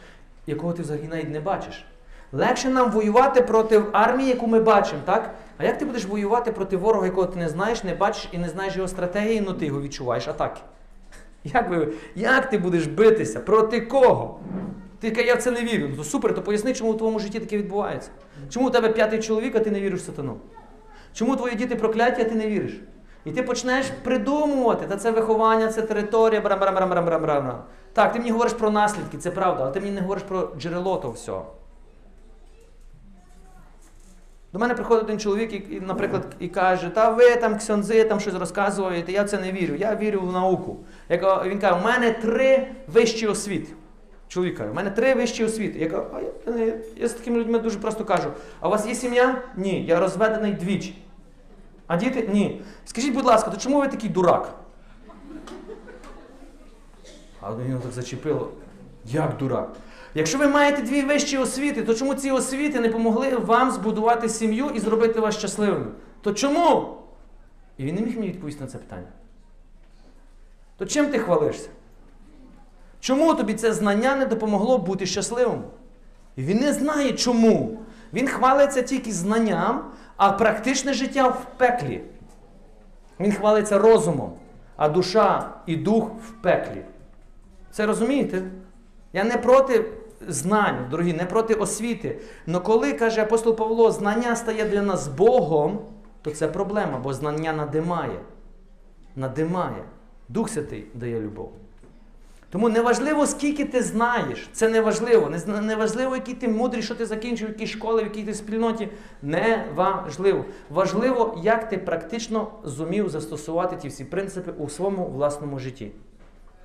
якого ти взагалі навіть не бачиш. Легше нам воювати проти армії, яку ми бачимо, так? А як ти будеш воювати проти ворога, якого ти не знаєш, не бачиш і не знаєш його стратегії, ну ти його відчуваєш атаки. *laughs* Як, ви, як ти будеш битися? Проти кого? Ти каже, я в це не вірю. Ну то супер, то поясни, чому в твоєму житті таке відбувається. Чому у тебе п'ятий чоловік, а ти не віриш в сатану? Чому твої діти прокляті, а ти не віриш? І ти почнеш придумувати, та це виховання, це територія, брам брам брам брам брам брам Так, ти мені говориш про наслідки, це правда, але ти мені не говориш про джерело того всього. До мене приходить один чоловік, і, наприклад, і каже, та ви там ксьонзи там щось розказуєте, я в це не вірю, я вірю в науку. Він каже, у мене три вищі освіти. Чоловік каже, у мене три вищі освіти. Я кажу, а я, я, я з такими людьми дуже просто кажу, а у вас є сім'я? Ні, я розведений двічі. А діти? Ні. Скажіть, будь ласка, то чому ви такий дурак? А його так зачепило. Як дурак? Якщо ви маєте дві вищі освіти, то чому ці освіти не помогли вам збудувати сім'ю і зробити вас щасливими? То чому? І він не міг мені відповісти на це питання. То чим ти хвалишся? Чому тобі це знання не допомогло бути щасливим? Він не знає чому. Він хвалиться тільки знанням, а практичне життя в пеклі. Він хвалиться розумом. а душа і дух в пеклі. Це розумієте? Я не проти знань, дорогі, не проти освіти. Но коли, каже апостол Павло, знання стає для нас Богом, то це проблема, бо знання надимає. Надимає. Дух Святий дає любов. Тому неважливо, скільки ти знаєш, це неважливо. Не зна- Неважливо, який ти мудрий, що ти закінчив, в якій школі, в якій ти спільноті. Не важливо. Важливо, як ти практично зумів застосувати ті всі принципи у своєму власному житті.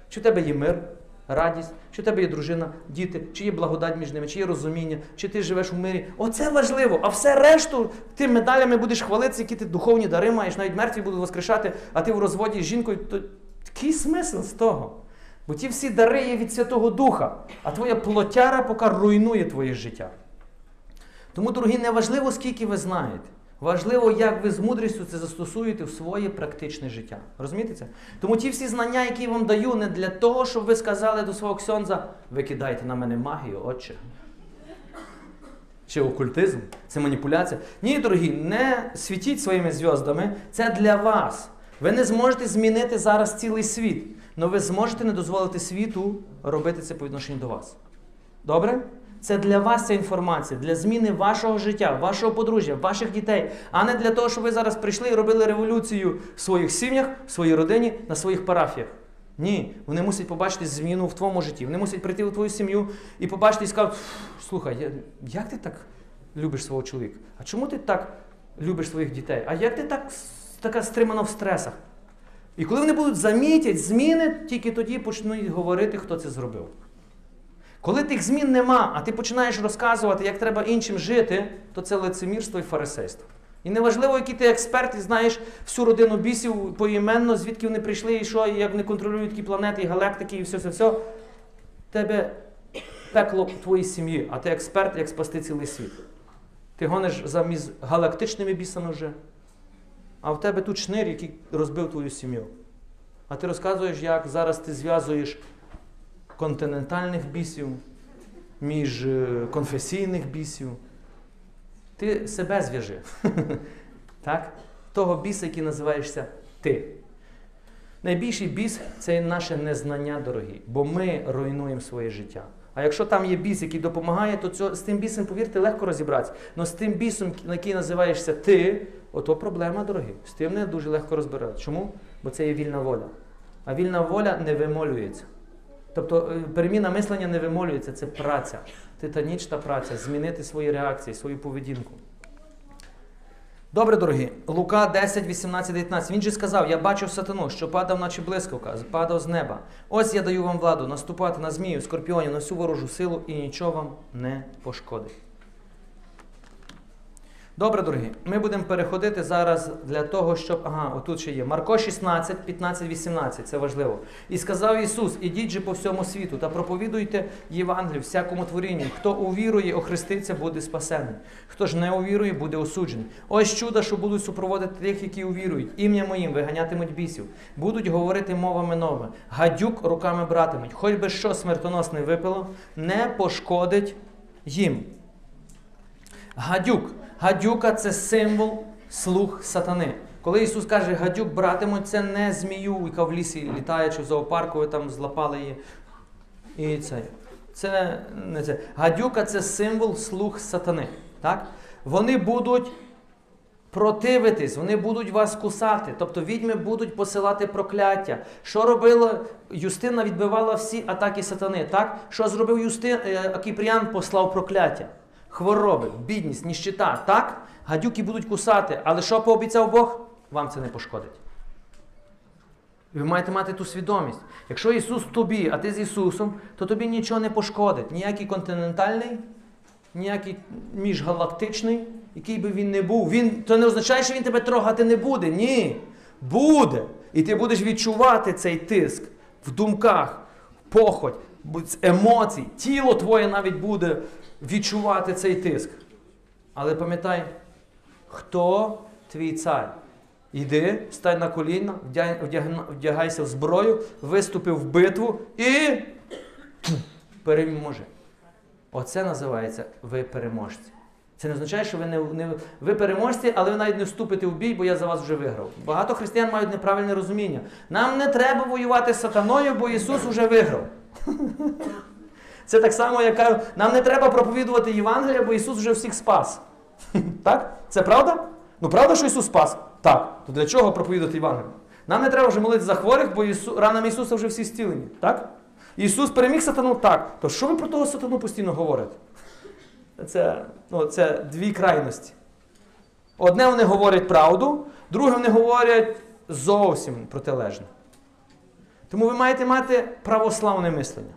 Чи в тебе є мир, радість, чи в тебе є дружина, діти, чи є благодать між ними, чи є розуміння, чи ти живеш у мирі. Оце важливо. А все решту ти медалями будеш хвалитися, які ти духовні дари маєш, навіть мертві будуть воскрешати, а ти в розводі з жінкою. То який смисл з того? Бо ті всі дари є від Святого Духа, а твоя плотяра поки руйнує твоє життя. Тому, дорогі, не важливо, скільки ви знаєте. Важливо, як ви з мудрістю це застосуєте в своє практичне життя. Розумієте це? Тому ті всі знання, які я вам даю, не для того, щоб ви сказали до свого ксьонза, ви кидаєте на мене магію, отче. Чи окультизм, це маніпуляція. Ні, дорогі, не світіть своїми зв'яздами. Це для вас. Ви не зможете змінити зараз цілий світ, але ви зможете не дозволити світу робити це по відношенню до вас. Добре? Це для вас ця інформація, для зміни вашого життя, вашого подружжя, ваших дітей, а не для того, щоб ви зараз прийшли і робили революцію в своїх сім'ях, в своїй родині, на своїх парафіях. Ні, вони мусять побачити зміну в твоєму житті. Вони мусять прийти у твою сім'ю і побачити і сказати, слухай, як ти так любиш свого чоловіка? А чому ти так любиш своїх дітей? А як ти так така стримана в стресах? І коли вони будуть замітять зміни, тільки тоді почнуть говорити, хто це зробив. Коли тих змін нема, а ти починаєш розказувати, як треба іншим жити, то це лицемірство і фарисейство. І неважливо, який ти експерт, і знаєш всю родину бісів поіменно, звідки вони прийшли, і що, і як вони контролюють ті планети, і галактики, і все, все, все. Тебе пекло твоїй сім'ї, а ти експерт, як спасти цілий світ. Ти гониш за між галактичними бісами вже, а в тебе тут шнир, який розбив твою сім'ю. А ти розказуєш, як зараз ти зв'язуєш континентальних бісів, між е, конфесійних бісів. Ти себе зв'яжи. *laughs* так? Того біса, який називаєшся ти. Найбільший біс це наше незнання, дорогі, бо ми руйнуємо своє життя. А якщо там є біс, який допомагає, то цього, з тим бісом, повірте, легко розібратися. Але з тим бісом, на який називаєшся ти, ото проблема, дорогі. З тим не дуже легко розбиратися. Чому? Бо це є вільна воля. А вільна воля не вимолюється. Тобто е, переміна мислення не вимолюється, це праця, титанічна праця, змінити свої реакції, свою поведінку. Добре, дорогі, Лука 10, 18, 19. Він же сказав: Я бачив сатану, що падав, наче блискавка, падав з неба. Ось я даю вам владу наступати на змію, скорпіонів, на всю ворожу силу, і нічого вам не пошкодить. Добре, дорогі, ми будемо переходити зараз для того, щоб. Ага, отут ще є. Марко 16, 15, 18, це важливо. І сказав Ісус: Ідіть же по всьому світу та проповідуйте Євангелію всякому творінню. Хто увірує, охреститься, буде спасений. Хто ж не увірує, буде осуджений. Ось чуда, що будуть супроводити тих, які увірують. Ім'я моїм виганятимуть бісів, будуть говорити мовами новими. Гадюк руками братимуть. Хоч би що смертоносне випило, не пошкодить їм. Гадюк. Гадюка це символ слуг сатани. Коли Ісус каже, гадюк братимуть, це не змію, яка в лісі літає, чи в зоопарку ви там злапали її. І це. Це не це. Гадюка це символ слуг сатани. Так? Вони будуть противитись, вони будуть вас кусати. Тобто відьми будуть посилати прокляття. Що робила Юстина, відбивала всі атаки сатани. Так? Що зробив Юстин, е, послав прокляття? Хвороби, бідність, ніщита. Так? Гадюки будуть кусати. Але що пообіцяв Бог? Вам це не пошкодить. Ви маєте мати ту свідомість. Якщо Ісус тобі, а ти з Ісусом, то тобі нічого не пошкодить. Ніякий континентальний, ніякий міжгалактичний, який би він не був. Він, то не означає, що він тебе трогати не буде. Ні. Буде. І ти будеш відчувати цей тиск в думках, в похоть, емоцій. Тіло твоє навіть буде відчувати цей тиск. Але пам'ятай, хто твій цар? Іди, стань на коліна, вдягайся в зброю, виступи в битву і переможи. Оце називається ви переможці. Це не означає, що ви не, не ви переможці, але ви навіть не вступите в бій, бо я за вас вже виграв. Багато християн мають неправильне розуміння. Нам не треба воювати з сатаною, бо Ісус вже виграв. Це так само, як кажуть, нам не треба проповідувати Євангелія, бо Ісус вже всіх спас. *laughs* Так? Це правда? Ну правда, що Ісус спас? Так. То для чого проповідувати Євангелія? Нам не треба вже молитися за хворих, бо Ісу... ранами Ісуса вже всі зцілені. Так? Ісус переміг сатану так. То що ви про того сатану постійно говорите? Це, ну, це дві крайності. Одне вони говорять правду, друге вони говорять зовсім протилежне. Тому ви маєте мати православне мислення.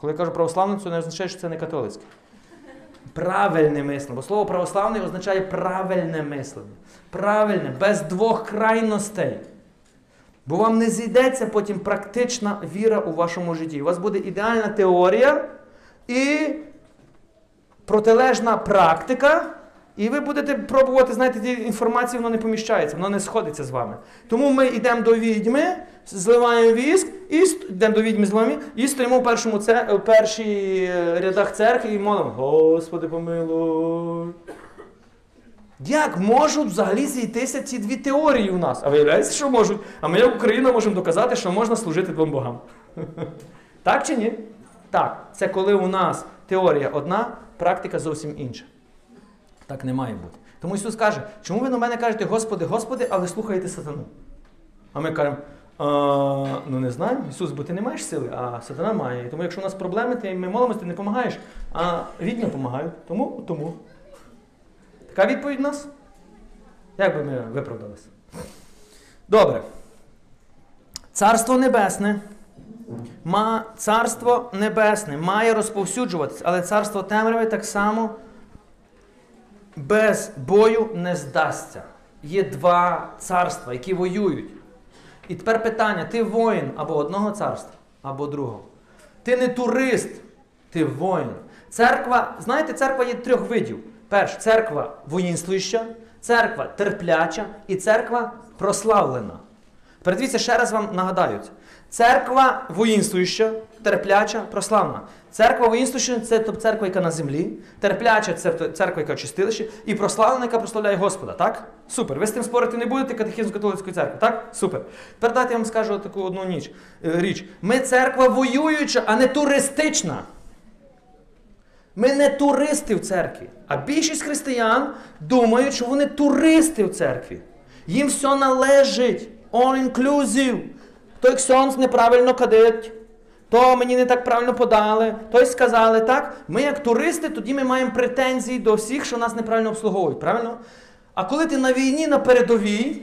Коли я кажу православне, це не означає, що це не католицьке. Правильне мислення. Бо слово православне означає правильне мислення. Правильне, без двох крайностей. Бо вам не зійдеться потім практична віра у вашому житті. У вас буде ідеальна теорія і протилежна практика, і ви будете пробувати, знаєте, ті інформації, воно не поміщається, воно не сходиться з вами. Тому ми йдемо до відьми, зливаємо віск, і йдемо до відьми вами, і стоїмо в першому це, в першій е, рядах церкви і молимо, Господи помилуй. Як можуть взагалі зійтися ці дві теорії у нас? А виявляється, що можуть. А ми, як Україна, можемо доказати, що можна служити двом богам. *laughs* Так чи ні? Так. Це коли у нас теорія одна, практика зовсім інша. Так не має бути. Тому Ісус каже, чому ви на мене кажете, Господи, Господи, а ви слухаєте сатану? А ми кажемо, «А, ну не знаю, Ісус, бо ти не маєш сили, а сатана має. Тому якщо у нас проблеми, ти ми молимося, ти не допомагаєш, а відьми допомагають. Тому, тому. Така відповідь у нас? Як би ми виправдалися? Добре. Царство Небесне. Ма, царство Небесне має розповсюджуватися, але царство темряви так само без бою не здасться. Є два царства, які воюють. І тепер питання: ти воїн або одного царства, або другого. Ти не турист, ти воїн. Церква, знаєте, церква є трьох видів. Перш, церква воїнствуюча, церква терпляча і церква прославлена. Передивіться, ще раз вам нагадаю. Це. Церква воїнствуюча, терпляча, прославлена. Церква воїнствуюча це тобто церква, яка на землі, терпляча це церква, яка в чистилищі, і прославлена, яка прославляє Господа. Так? Супер. Ви з тим спорити не будете катехізм католицької церкви, так? Супер. Тепер дайте я вам скажу таку одну ніч, е, річ. Ми церква воююча, а не туристична. Ми не туристи в церкві. А більшість християн думають, що вони туристи в церкві. Їм все належить. All inclusive. Той ксьонс неправильно кадить, то мені не так правильно подали, той сказали так. Ми, як туристи, тоді ми маємо претензії до всіх, що нас неправильно обслуговують. Правильно? А коли ти на війні на передовій,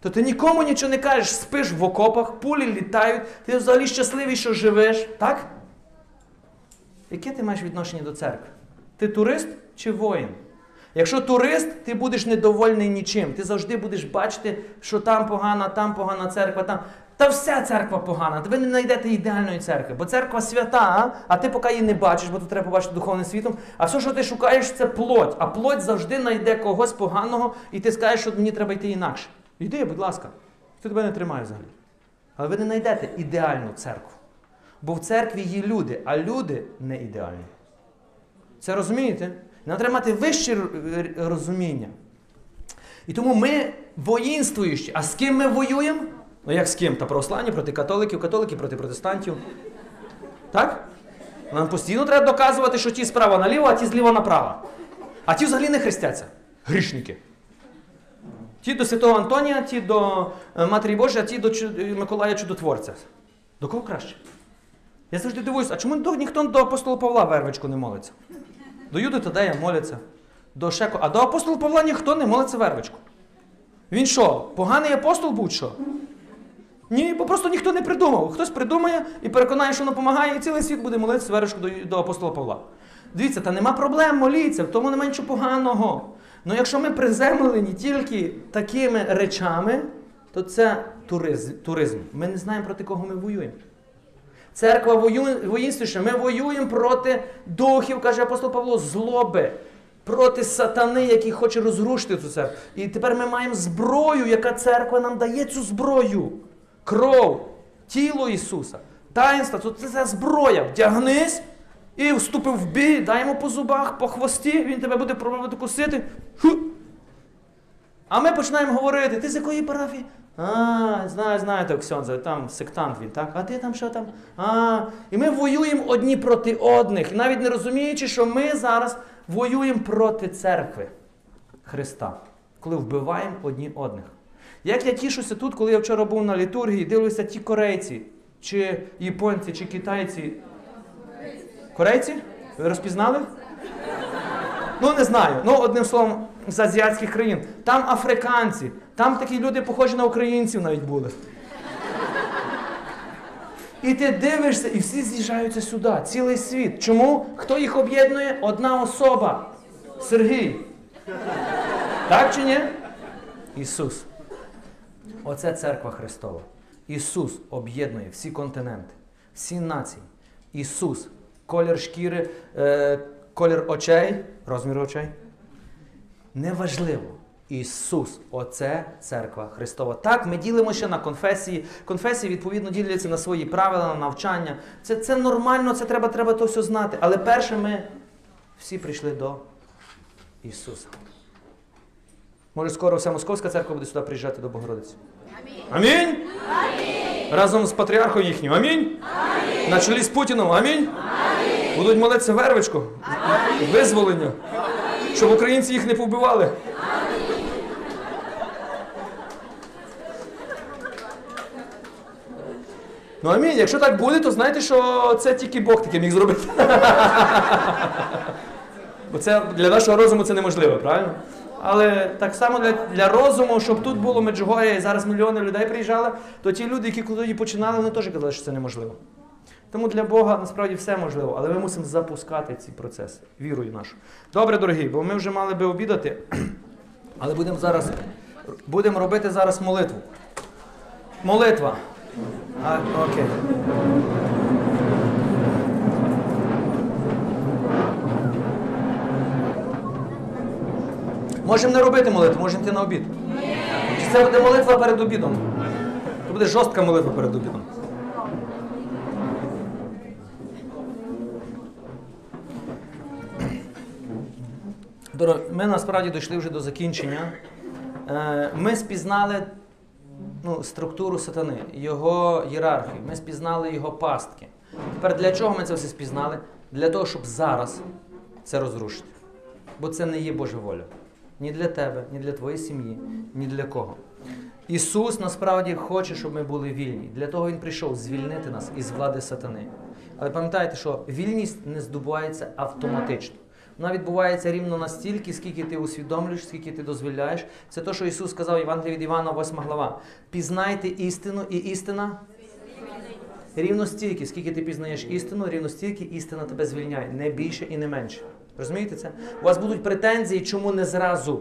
то ти нікому нічого не кажеш, спиш в окопах, пулі літають, ти взагалі щасливий, що живеш. Так? Яке ти маєш відношення до церкви? Ти турист чи воїн? Якщо турист, ти будеш недовольний нічим. Ти завжди будеш бачити, що там погана, там погана церква, там. Та вся церква погана. Ви не знайдете ідеальної церкви, бо церква свята, а ти поки її не бачиш, бо тут треба побачити духовним світом. А все, що ти шукаєш, це плоть. А плоть завжди знайде когось поганого, і ти скажеш, що мені треба йти інакше. Йди, будь ласка, хто тебе не тримає взагалі. Але ви не знайдете ідеальну церкву. Бо в церкві є люди, а люди не ідеальні. Це розумієте? Нам треба мати вище розуміння. І тому ми воїнствуючі. А з ким ми воюємо? Ну як з ким? Та православні проти католиків, католики проти протестантів. Так? Нам постійно треба доказувати, що ті справа наліво, а ті зліва направо. А ті взагалі не хрестяться. Грішники. Ті до Святого Антонія, ті до е, Матері Божої, а ті до Миколая Чудотворця. До кого краще? Я завжди дивуюсь, а чому ніхто до апостола Павла вервичку не молиться? До Юди Тадея моляться. До Шеко. А до апостола Павла ніхто не молиться вервичку. Він що, поганий апостол будь що? Ні, бо просто ніхто не придумав. Хтось придумає і переконає, що воно допомагає, і цілий світ буде молитися вервичку до, до апостола Павла. Дивіться, та нема проблем моліться, в тому немає нічого поганого. Ну якщо ми приземлені тільки такими речами, то це туризм. туризм. Ми не знаємо, проти кого ми воюємо. Церква воює, воїнствуюча. Ми воюємо проти духів, каже апостол Павло, злоби, проти сатани, який хоче розрушити цю церкву. І тепер ми маємо зброю, яка церква нам дає цю зброю. Кров, тіло Ісуса, таїнство, це, це зброя. Вдягнись І вступив в бій, дай йому по зубах, по хвості, він тебе буде пробувати кусити. А ми починаємо говорити, ти з якої парафії? А, знаю, знаєте, Оксьонзе, там сектант він, так? А ти там що там? А, і ми воюємо одні проти одних, навіть не розуміючи, що ми зараз воюємо проти церкви Христа, коли вбиваємо одні одних. Як я тішуся тут, коли я вчора був на літургії, дивлюся ті корейці, чи японці, чи китайці. Корейці? Ви розпізнали? Ну, не знаю. Ну, одним словом, з азіатських країн. Там африканці, там такі люди, похожі на українців навіть були. І ти дивишся, і всі з'їжджаються сюди, цілий світ. Чому? Хто їх об'єднує? Одна особа. Сергій. Так чи ні? Ісус. Оце церква Христова. Ісус об'єднує всі континенти, всі нації. Ісус, колір шкіри, е, колір очей, розмір очей. Неважливо. Ісус, оце церква Христова. Так, ми ділимося на конфесії. Конфесії, відповідно, діляться на свої правила, на навчання. Це, це нормально, це треба, треба то все знати. Але перше ми всі прийшли до Ісуса. Може, скоро вся Московська церква буде сюди приїжджати до Богородиці. Амінь. Амінь. Разом з патріархом їхнім. Амінь. Амінь. На чолі з Путіном. Амінь. Амінь. Будуть молитися вервичку. Визволення. Щоб українці їх не повбивали. Ну амінь. Якщо так буде, то знайте, що це тільки Бог таке міг зробити. Бо це для нашого розуму це неможливо, правильно? Але так само для, для розуму, щоб тут було Меджугор'я і зараз мільйони людей приїжджали, то ті люди, які тоді починали, вони теж казали, що це неможливо. Тому для Бога насправді все можливо, але ми мусимо запускати ці процеси, вірою нашу. Добре, дорогі, бо ми вже мали би обідати, *clears throat* але будемо зараз будемо робити зараз молитву. Молитва. А, окей. Можемо не робити молитву, можемо йти на обід. Чи це буде молитва перед обідом? Це буде жорстка молитва перед обідом. Ми насправді дійшли вже до закінчення. Е, Ми спізнали ну, структуру сатани, його ієрархію, ми спізнали його пастки. Тепер для чого ми це все спізнали? Для того, щоб зараз це розрушити. Бо це не є Божа воля. Ні для тебе, ні для твоєї сім'ї, ні для кого. Ісус насправді хоче, щоб ми були вільні. Для того Він прийшов звільнити нас із влади сатани. Але пам'ятайте, що вільність не здобувається автоматично. Вона відбувається рівно настільки, скільки ти усвідомлюєш, скільки ти дозволяєш. Це те, що Ісус сказав Євангелії від Івана, 8 глава. Пізнайте істину, і істина рівно стільки, скільки ти пізнаєш істину, рівно стільки істина тебе звільняє, не більше і не менше. Розумієте це? У вас будуть претензії, чому не зразу?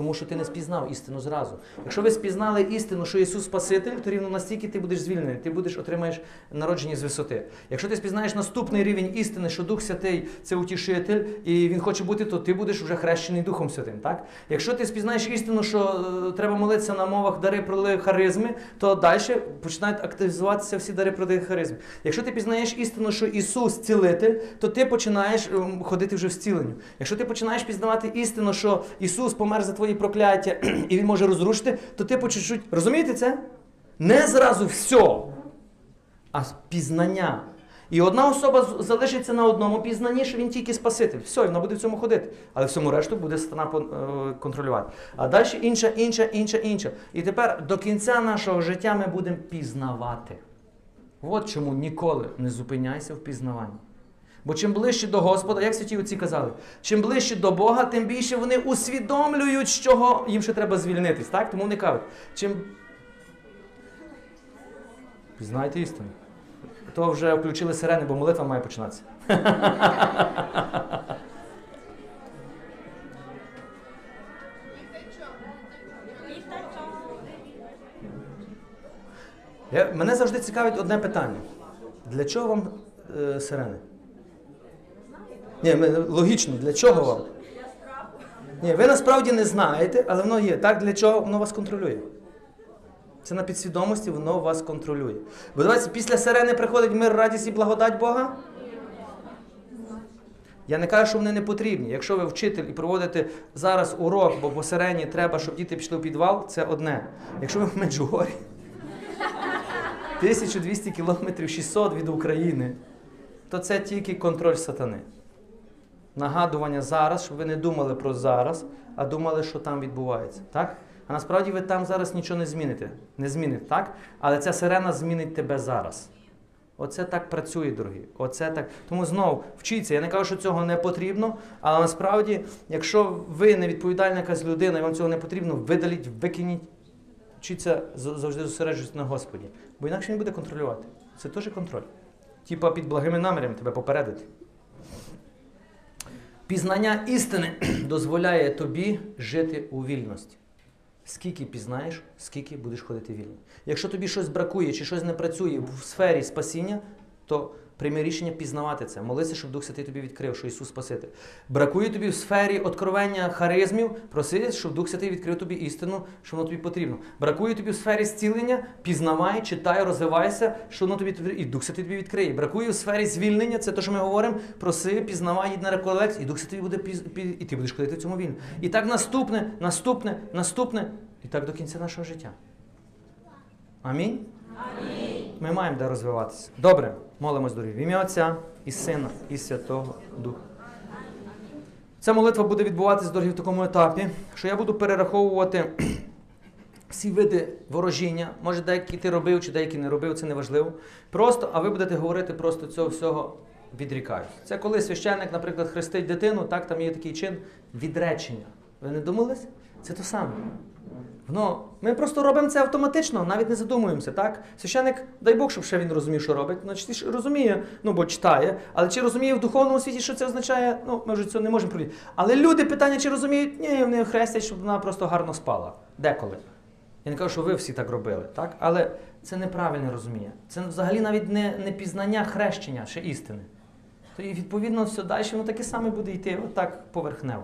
Тому що ти не спізнав істину зразу. Якщо ви спізнали істину, що Ісус Спаситель, то рівно настільки ти будеш звільнений, ти будеш отримаєш народження з висоти. Якщо ти спізнаєш наступний рівень істини, що Дух Святий це утішитель, і він хоче бути, то ти будеш вже хрещений Духом Святим. Так? Якщо ти спізнаєш істину, що е, треба молитися на мовах дари проли харизми, то далі починають активізуватися всі дари проли харизми. Якщо ти пізнаєш істину, що Ісус цілитель, то ти починаєш ем, ходити вже в зціленню. Якщо ти починаєш пізнавати істину, що Ісус помер за твої прокляття *clears throat* і Він може розрушити, то ти по чуть-чуть. Розумієте це? Не зразу все, а пізнання. І одна особа залишиться на одному пізнанні, що він тільки Спаситель. Все, вона буде в цьому ходити. Але всьому решту буде сатана е, контролювати. А далі інша, інша, інша, інша. І тепер до кінця нашого життя ми будемо пізнавати. От чому ніколи не зупиняйся в пізнаванні. Бо чим ближче до Господа, як святі отці казали, чим ближче до Бога, тим більше вони усвідомлюють, з чого їм ще треба звільнитись. Так? Тому вони кажуть, чим. Пізнайте істину. То вже включили сирени, бо молитва має починатися. *laughs* Я, мене завжди цікавить одне питання. Для чого вам е, сирени? Ні, ми- логічно, для чого вам? Ні, ви насправді не знаєте, але воно є. Так для чого воно вас контролює? Це на підсвідомості, воно вас контролює. Бо давайте після сирени приходить мир, радість і благодать Бога. Я не кажу, що вони не потрібні. Якщо ви вчитель і проводите зараз урок, бо по сирені треба, щоб діти пішли в підвал, це одне. Якщо ви в Меджугорі, 1200 кілометрів 600 від України, то це тільки контроль сатани. Нагадування зараз, щоб ви не думали про зараз, а думали, що там відбувається. Так? А насправді ви там зараз нічого не зміните. Не зміните, так? Але ця сирена змінить тебе зараз. Оце так працює, дорогі. Оце так. Тому знову вчіться. Я не кажу, що цього не потрібно, але насправді, якщо ви не відповідальна якась людина і вам цього не потрібно, видаліть, викиніть. Вчіться завжди зосереджуватися на Господі. Бо інакше він буде контролювати. Це теж контроль. Типа під благими намірами тебе попередити. Пізнання істини *clears throat* дозволяє тобі жити у вільності. Скільки пізнаєш, скільки будеш ходити вільно. Якщо тобі щось бракує чи щось не працює в сфері спасіння, то прийми рішення пізнавати це. Молися, щоб Дух Святий тобі відкрив, що Ісус Спаситель. Бракує тобі в сфері откровення харизмів, проси, щоб Дух Святий відкрив тобі істину, що воно тобі потрібно. Бракує тобі в сфері зцілення, пізнавай, читай, розвивайся, що воно тобі і Дух Святий тобі відкриє. Бракує в сфері звільнення, це те, що ми говоримо. Проси, пізнавай, їдь на реколекцію, і Дух Святий буде піз... пі- і ти будеш ходити в цьому вільно. І так наступне, наступне, наступне, і так до кінця нашого життя. Амінь. Ми маємо де розвиватися. Добре, молимось дорогі. В ім'я Отця і Сина, і Святого Духа. Ця молитва буде відбуватися дорогі в такому етапі, що я буду перераховувати *clears throat* всі види ворожіння. Може, деякі ти робив, чи деякі не робив, це не важливо. Просто, а ви будете говорити просто цього всього відрікаюсь. Це коли священник, наприклад, хрестить дитину, так там є такий чин відречення. Ви не думались? Це то саме. Ну, ми просто робимо це автоматично, навіть не задумуємося, так? Священник, дай Бог, щоб ще він розумів, що робить. Ну, чи розуміє, ну бо читає, але чи розуміє в духовному світі, що це означає, ну, ми вже цього не можемо пройти. Але люди питання, чи розуміють, ні, вони хрестять, щоб вона просто гарно спала. Деколи. Я не кажу, що ви всі так робили, так? Але це неправильне розуміння. Це взагалі навіть не, не пізнання хрещення, ще істини. То і відповідно все далі воно таке саме буде йти, отак поверхнево.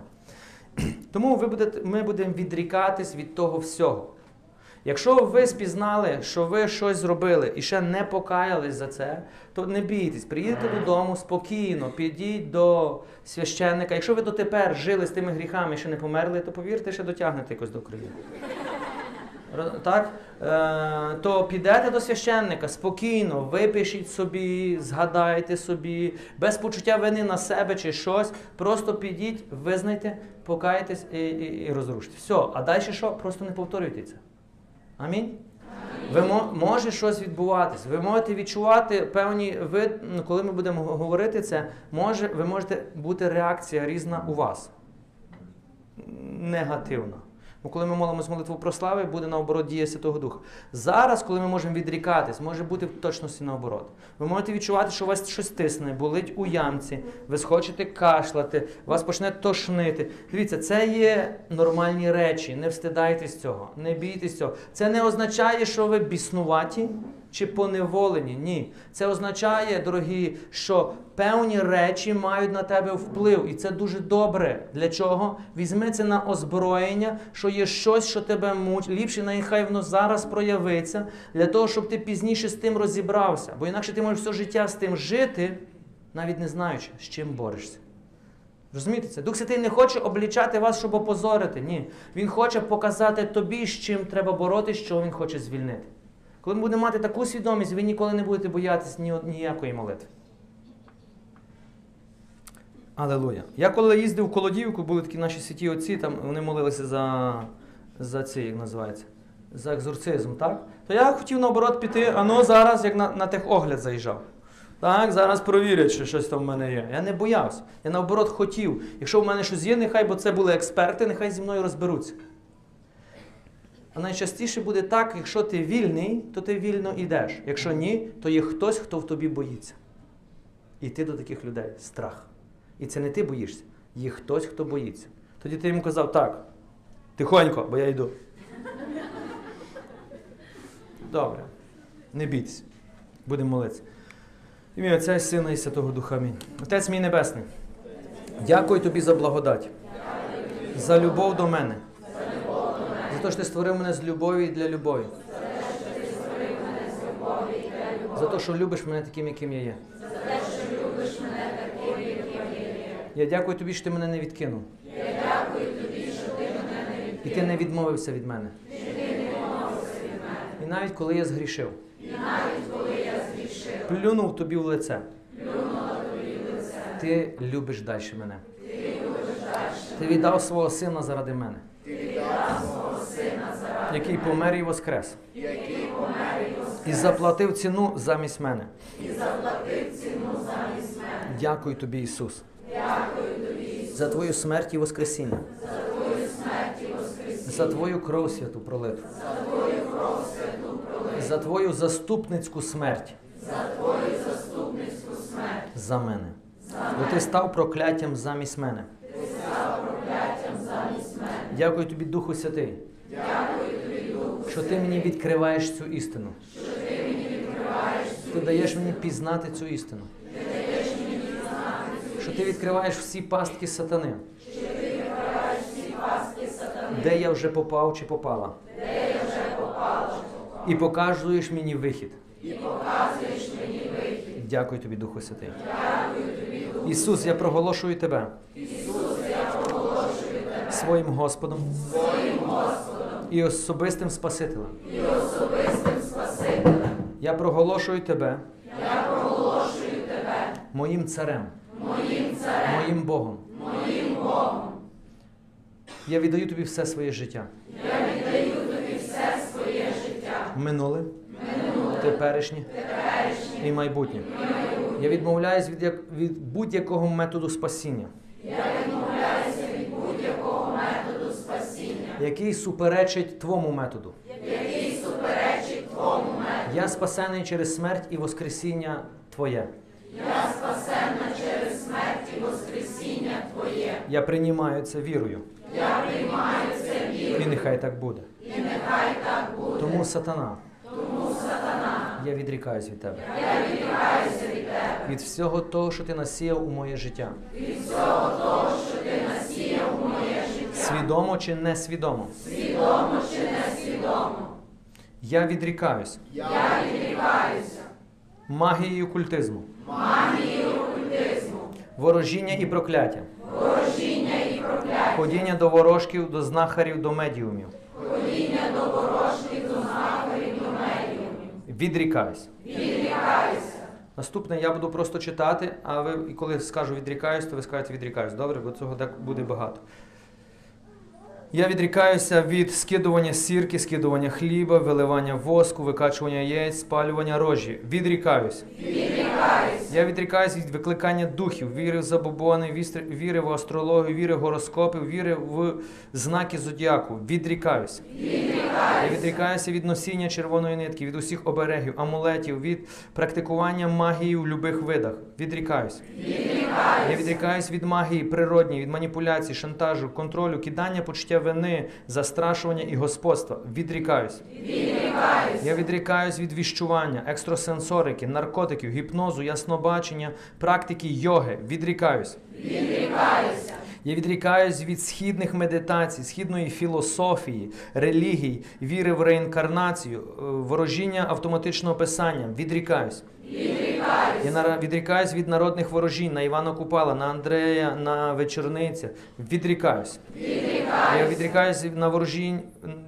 *clears throat* Тому ви будете, ми будемо відрікатись від того всього. Якщо ви спізнали, що ви щось зробили і ще не покаялись за це, то не бійтесь, приїдете додому спокійно, підіть до священника. Якщо ви дотепер жили з тими гріхами і ще не померли, то повірте, ще дотягнете якось до України. Так? Е, то підете до священника спокійно, випишіть собі, згадайте собі, без почуття вини на себе чи щось. Просто підіть, визнайте, покайтесь і, і, і розруште. Все. А далі що? Просто не повторюйте це. Амінь. Ви може щось відбуватись. Ви можете відчувати певні ви, ну, коли ми будемо говорити це, може, ви можете бути реакція різна у вас. Негативна. Бо коли ми молимось молитву про слави, буде наоборот дія Святого Духа. Зараз, коли ми можемо відрікатись, може бути в точності наоборот. Ви можете відчувати, що у вас щось тисне, болить у ямці, ви схочете кашляти, вас почне тошнити. Дивіться, це є нормальні речі. Не встидайтесь цього, не бійтесь цього. Це не означає, що ви біснуваті чи поневолені. Ні. Це означає, дорогі, що певні речі мають на тебе вплив. І це дуже добре. Для чого? Візьми це на озброєння, що є щось, що тебе муть. Ліпше нехай воно зараз проявиться, для того, щоб ти пізніше з тим розібрався. Бо інакше ти можеш все життя з тим жити, навіть не знаючи, з чим борешся. Розумієте це? Дух Святий не хоче облічати вас, щоб опозорити. Ні. Він хоче показати тобі, з чим треба боротися, що він хоче звільнити. Коли ми будемо мати таку свідомість, ви ніколи не будете боятися ні, ніякої молитви. Алелуя. Я коли їздив в Колодівку, були такі наші святі отці, там вони молилися за, за це, як називається, за екзорцизм, так? То я хотів наоборот піти, а ну зараз як на, на техогляд заїжджав. Так, зараз провірять, що щось там в мене є. Я не боявся. Я наоборот хотів. Якщо в мене щось є, нехай, бо це були експерти, нехай зі мною розберуться. А найчастіше буде так, якщо ти вільний, то ти вільно йдеш. Якщо ні, то є хтось, хто в тобі боїться. І ти до таких людей страх. І це не ти боїшся, є хтось, хто боїться. Тоді ти йому казав, так, тихонько, бо я йду. Добре. Не бійтесь. Будемо молитися. Ім'я Отця і Сина і Святого Духа. Амінь. Отець мій Небесний, дякую тобі за благодать, за любов до мене. За те, що ти створив мене з любові і для любові. За те, що любиш мене таким, яким я є. Я дякую тобі, що ти мене не відкинув. Я дякую тобі, що ти мене не відкинув. І ти не відмовився від мене. І навіть коли я згрішив. І навіть коли я згрішив. Плюнув тобі в лице. Тобі в лице. Ти любиш далі мене. Ти любиш далі. Ти віддав свого сина заради мене. Який помер і воскрес. Який помер і воскрес. І заплатив ціну замість мене. І заплатив ціну замість мене. Дякую тобі, Ісус. Дякую тобі, Ісус. За твою смерть і воскресіння. За твою кров святу пролиту. За твою кров святу пролиту. За твою заступницьку смерть. За твою заступницьку смерть. За мене. Бо ти став прокляттям замість мене. Ти став прокляттям замість мене. Дякую тобі, Духу Святий. Дякую. Що ти мені відкриваєш цю істину. Ти даєш мені пізнати цю істину. Що ти відкриваєш всі пастки сатани. Де я вже попав чи попала? Де я вже попав чи попала? І показуєш мені вихід. І показуєш мені вихід. Дякую тобі, Духу Святий. Дякую тобі, Духу. Ісус, я проголошую тебе. Ісус, я проголошую тебе своїм Господом. Своїм Господом. І особистим Спасителем. І особистим Спасителем. Я проголошую тебе. Я проголошую тебе моїм царем. Моїм царем. Моїм Богом. Я віддаю тобі все своє життя. Я віддаю тобі все своє життя. Минуле, Минуле. Теперішнє, теперішнє і майбутнє. Я відмовляюсь від, від будь-якого методу спасіння. Я відмовляюся від будь-якого методу спасіння. Який суперечить твому методу. Який суперечить твому методу. Я спасений через смерть і воскресіння Твоє. Я спасена через смерть і воскресіння Твоє. Я приймаю це вірою. Я приймаю це вірою. І нехай так буде. І нехай так буде. Тому сатана. Тому сатана. Я відрікаюсь від тебе. Я відрікаюся від тебе. Від всього того, що ти насіяв у моє життя. Від всього того, що ти Свідомо чи несвідомо. Свідомо чи несвідомо. Я відрікаюсь. Я відрікаюся. Магією культизму. Магією культизму. Ворожіння і прокляття. Ворожіння і прокляття. Ходіння до ворожків, до знахарів, до медіумів. Ходіння до ворожків, до знахарів, до медіумів. Відрікаюсь. Відрікаюся. Наступне я буду просто читати, а ви, коли скажу відрікаюсь, то ви скажете відрікаюсь. Добре, бо цього буде багато. Я відрікаюся від скидування сірки, скидування хліба, виливання воску, викачування яєць, спалювання рожі. Відрікаюсь. Відрікаюсь. Я відрікаюсь від викликання духів, віри в забобони, віри в астрологію, віри в гороскопи, віри в знаки зодіаку. Відрікаюсь. Я відрікаюся від носіння червоної нитки, від усіх оберегів, амулетів, від практикування магії в будь-яких видах. Відрікаюсь. Я відрікаюсь від магії природньої, від маніпуляцій, шантажу, контролю, кидання почуття вини, застрашування і господства. Відрікаюсь. Я відрікаюсь від віщування, екстрасенсорики, наркотиків, гіпнозу, яснобачення, практики йоги. Відрікаюсь. Я відрікаюсь від східних медитацій, східної філософії, релігій, віри в реінкарнацію, е, ворожіння автоматичного писання. Відрікаюсь. Я нара- відрікаюсь від народних ворожінь на Івана Купала, на Андрея, на вечорниця. Відрікаюсь. Я відрікаюсь на ворожінь,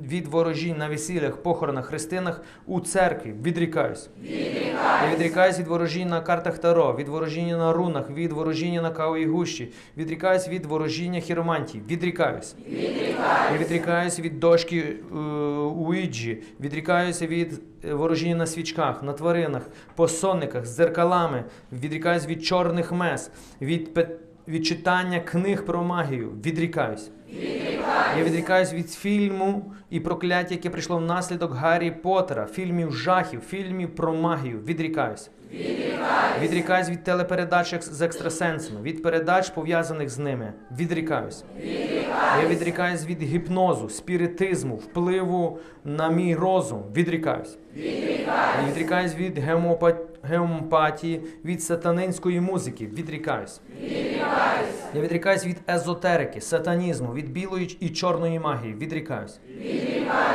від ворожінь на весіллях, похоронах, хрестинах у церкві. Відрікаюсь. Я відрікаюсь від ворожінь на картах Таро, від ворожіння на рунах, від ворожіння на кавовій гущі. Відрікаюсь від ворожіння хіромантії. Відрікаюсь. Я відрікаюся від дошки е, Уіджі, відрікаюся від ворожіння на свічках, на тваринах, по сонниках, з дзеркалами, відрікаюсь від чорних мес, від, від читання книг про магію. Відрікаюсь. Я відрікаюсь від фільму і прокляття, яке прийшло внаслідок Гаррі Поттера, фільмів жахів, фільмів про магію. Відрікаюсь. Відрікаюсь від телепередач з екстрасенсами, від передач, пов'язаних з ними. Відрікаюсь. Я відрікаюсь від гіпнозу, спіритизму, впливу на мій розум. Відрікаюсь. Я відрікаюсь від гемопа- геомопатії, від сатанинської музики. Відрікаюсь. Я відрікаюсь від езотерики, сатанізму, від білої і чорної магії. Відрікаюсь.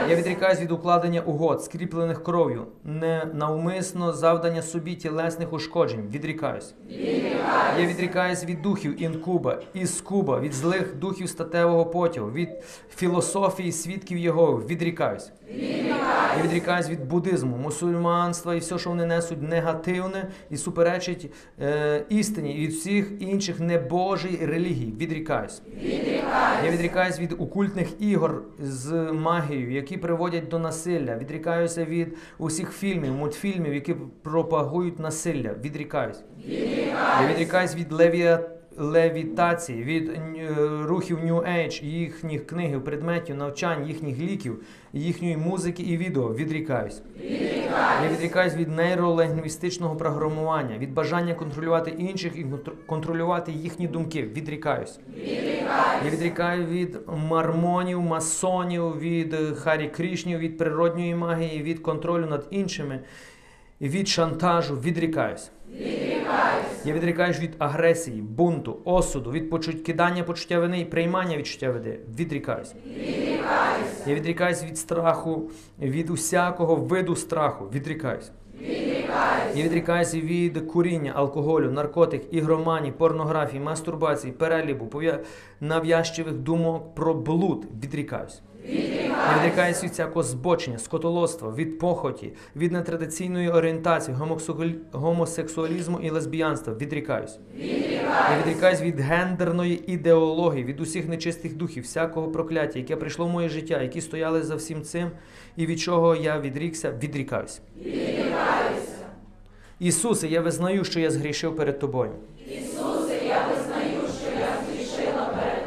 Я відрікаюсь від укладення угод, скріплених кров'ю, ненавмисно завдання собі тілесних ушкоджень. Відрікаюсь. Я відрікаюсь від духів інкуба, іскуба, від злих духів статевого потягу, від філософії свідків його. Відрікаюсь. Я відрікаюсь від буддизму, мусульманства і все, що вони несуть негативне і суперечить е, істині, і від всіх інших небожій релігій. Відрікаюсь. Я відрікаюсь від окультних ігор з магією, які приводять до насилля. Відрікаюся від усіх фільмів, мультфільмів, які пропагують насилля. Відрікаюсь. Я відрікаюсь від левія... левітації, від е, рухів New Age, їхніх книг, предметів, навчань, їхніх ліків, їхньої музики і відео. Відрікаюсь. Я відрікаюсь від нейролінгвістичного програмування, від бажання контролювати інших і контролювати їхні думки. Відрікаюсь. Я відрікаю від мармонів, масонів, від е, Харі Крішнів, від природньої магії, від контролю над іншими, від шантажу. Відрікаюсь. Я відрікаюсь від агресії, бунту, осуду, від почуть кидання почуття вини і приймання відчуття вини. Відрікаюсь. Я відрікаюсь від страху, від усякого виду страху. Відрікаюсь. Я відрікаюся від куріння, алкоголю, наркотик, ігроманії, порнографії, мастурбації, перелібу, нав'язчивих думок про блуд. Відрікаюсь. Я відрікаюся від всякого збочення, скотолоства, від похоті, від нетрадиційної орієнтації, гомосексуалізму і лесбіянства. Відрікаюсь. Я відрікаюсь від гендерної ідеології, від усіх нечистих духів, всякого прокляття, яке прийшло в моє життя, які стояли за всім цим, і від чого я відрікся, відрікаюсь. Ісусе, я визнаю, що я згрішив перед тобою.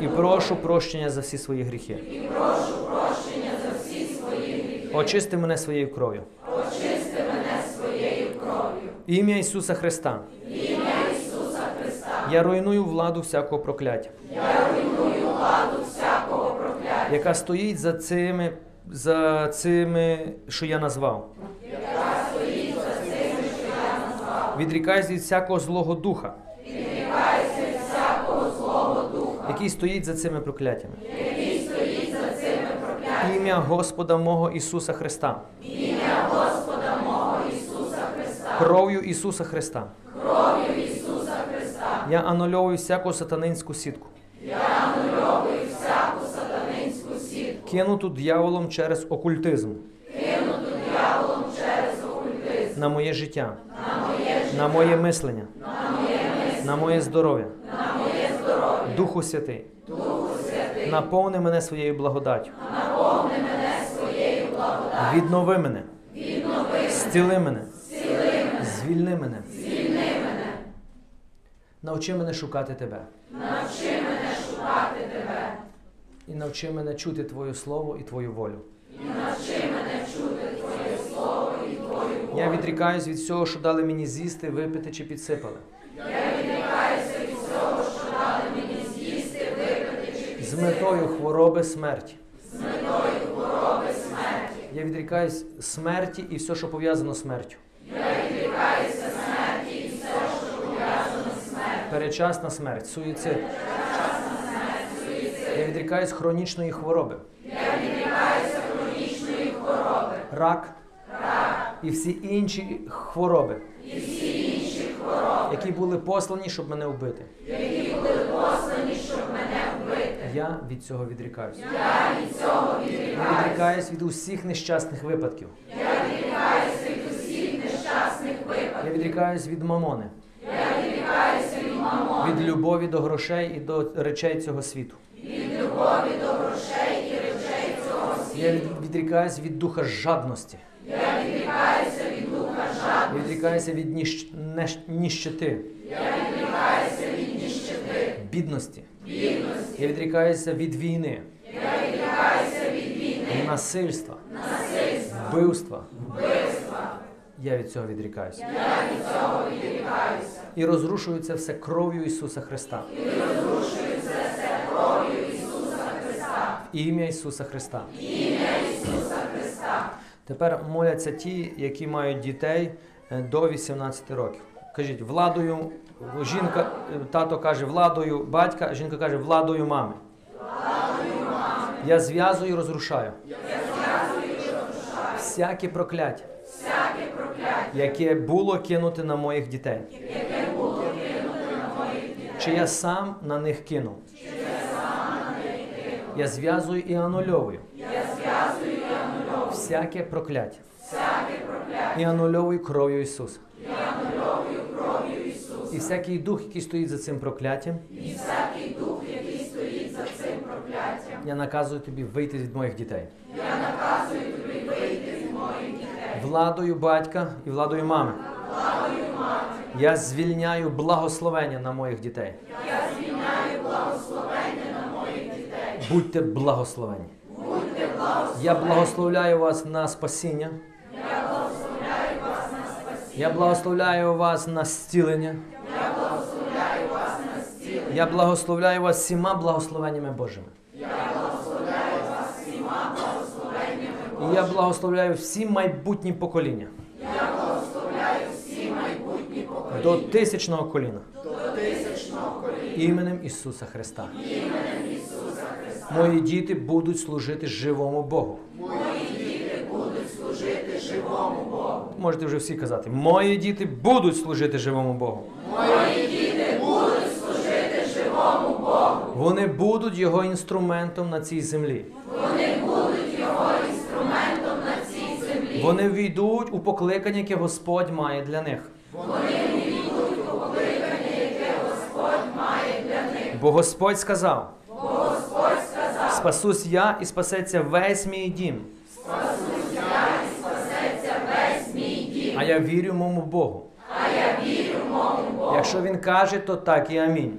І прошу прощення за всі свої гріхи. І прошу прощення за всі свої гріхи. Очисти мене своєю кров'ю. Очисти мене своєю кров'ю. Ім'я Ісуса Христа. Ім'я Ісуса Христа. Я руйную владу всякого прокляття. Я руйную владу всякого прокляття. Яка стоїть за цими, за цими, що я назвав. Відрікаюсь від всякого злого духа. Який стоїть за цими прокляттями. Ім'я Господа мого Ісуса Христа. Ім'я Господа мого Ісуса Христа. Кров'ю Ісуса Христа. Кров'ю Ісуса Христа. Я анульовую всяку сатанинську сітку. Я анульовую всяку сатанинську сітку. Кинуту дьяволом через окультизм. Кинуту дьяволом через окультизм. На моє життя на моє мислення, на моє здоров'я, Духу Святий, наповни мене своєю благодаттю, віднови мене, зціли мене, звільни мене, навчи мене шукати тебе. І навчи мене чути Твоє Слово і Твою волю. Я відрікаюсь від всього, що дали мені з'їсти, випити чи підсипали. Я З метою хвороби смерті. З метою хвороби смерті. Я відрікаюсь смерті і все, що пов'язано з смертю. Я відрікаюся смерті і все, що пов'язано з смертю. Перечасна смерть, суїцид. Перечасна смерть, суїцид. Я відрікаюсь хронічної хвороби. Я відрікаюся хронічної хвороби. Рак і всі інші хвороби, і всі інші хвороби, які були послані, щоб мене вбити. Які були послані, щоб. Я від цього відрікаюся. Я від цього відрікаюся. Я відрікаюсь від усіх нещасних випадків. Я відрікаюся від усіх нещасних випадків. Я відрікаюсь від мамони. Я відрікаюся від мамони. Від любові до грошей і до речей цього світу. Від любові до грошей і речей цього світу. Я від- відрікаюсь від духа жадності. Я відрікаюся від ніщ... нещ... ніщити. Я відрікаюся від ніщити. Бідності. Бідності. Я відрікаюся від війни. Я відрікаюся від війни. Насильства. Насильства. Вбивства. Вбивства. Я від цього відрікаюся. Я від цього відрікаюся. І розрушую це все кров'ю Ісуса Христа. І розрушую це все кров'ю Ісуса Христа. В ім'я Ісуса Христа. Тепер моляться ті, які мають дітей е, до 18 років. Кажіть, владою, жінка, е, тато каже владою батька, жінка каже владою мами. Я зв'язую і розрушаю. Всяке прокляття, яке було кинуте на моїх дітей. Чи я сам на них кинув? Я зв'язую і анульовую. Всяке прокляття. І анульовую кров'ю Ісуса. І всякий дух, який стоїть за цим прокляттям. Я наказую тобі вийти від моїх дітей. Владою батька і владою мами. Я звільняю благословення на моїх дітей. Будьте благословені. Я благословляю вас на спасіння. Я благословляю вас на зцілення. Я благословляю вас всіма благословеннями Божими. І я благословляю всі майбутні покоління. До тисячного коліна. Іменем Ісуса Христа. Мої діти будуть служити живому Богу. Можете вже всі казати. Мої діти будуть служити живому Богу. Вони будуть його інструментом на цій землі. Вони будуть його інструментом на цій землі. Вони війдуть у покликання, яке Господь має для них. Вони йдуть у покликання, Господь має для них. Бо Господь сказав, спасусь я і спасеться весь мій дім. А я вірю моєму Богу. Якщо він каже, то так і амінь.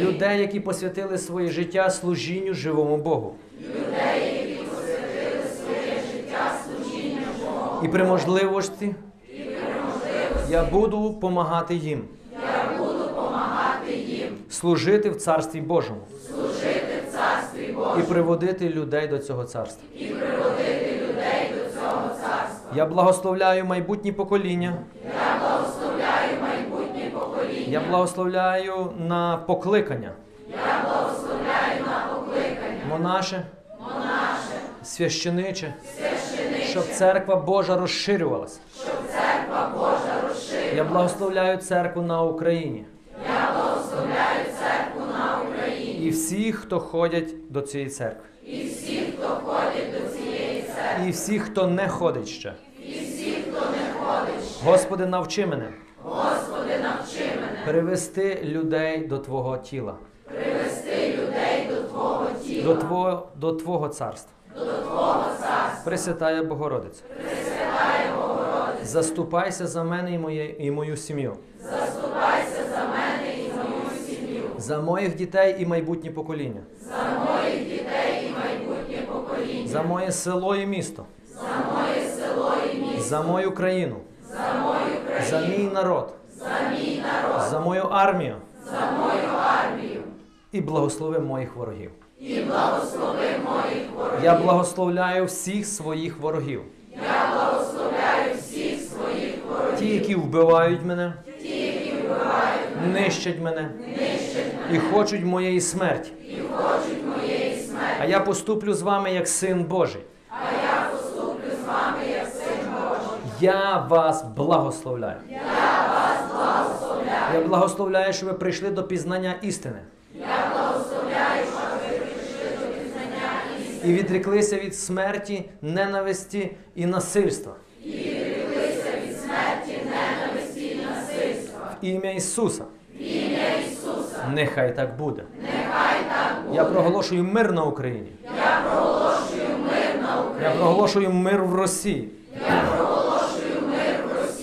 Людей, які посвятили своє життя служінню живому Богу. які посвятили своє життя служіння І при можливості я буду допомагати їм. Служити в Царстві Божому. І приводити людей до цього царства. Я благословляю майбутні покоління. Я благословляю на покликання. Я благословляю на покликання. Монаше. Монаше. Священиче. Священиче. Щоб церква Божа розширювалася. Щоб церква Божа розширювалася. Я благословляю церкву на Україні. Я благословляю церкву на Україні. І всіх, хто ходять до цієї церкви. І всіх, хто ходять до цієї церкви. І всіх, хто не ходить ще. І всіх, хто не ходить ще. Господи, навчи мене. Привести людей до Твого тіла. Привести людей до Твого тіла. До Твого, до Твого царства. До Твого царства. Пресвятая Богородиця. Пресвятая Богородиця. Заступайся за мене і, моє, і мою сім'ю. Заступайся за мене і мою сім'ю. За моїх дітей і майбутнє покоління. За моїх дітей і майбутнє покоління. За моє село і місто. За моє село і місто. за мою країну, за мій народ, за мою армію, і благослови моїх ворогів. Я благословляю всіх своїх ворогів. Я благословляю всіх своїх ворогів. Ті, які вбивають мене, Ті, які вбивають нищать мене, і хочуть моєї смерті. І хочуть моєї смерті. А я поступлю з вами як син Божий. А я поступлю з вами як син Божий. Я вас благословляю. Я благословляю. Я благословляю, що ви прийшли до пізнання істини. і відреклися від смерті, ненависті і насильства. І відреклися від смерті, ненависті і насильства. В ім'я Ісуса. В ім'я Ісуса. Нехай так буде. Нехай так буде. Я проголошую мир на Україні. Я проголошую мир на Україні. Я проголошую мир в Росії. Я проголошую мир в Росії.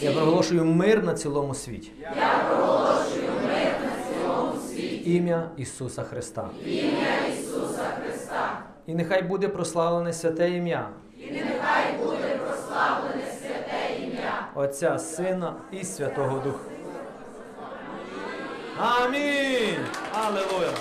Я проголошую мир на цілому світі. Я проголошую мир на цілому світі. Ім'я Ісуса Христа. І нехай буде прославлене святе ім'я. І нехай буде прославлене святе ім'я Отця, Сина і Святого Духа. Амінь. Аллилуйя.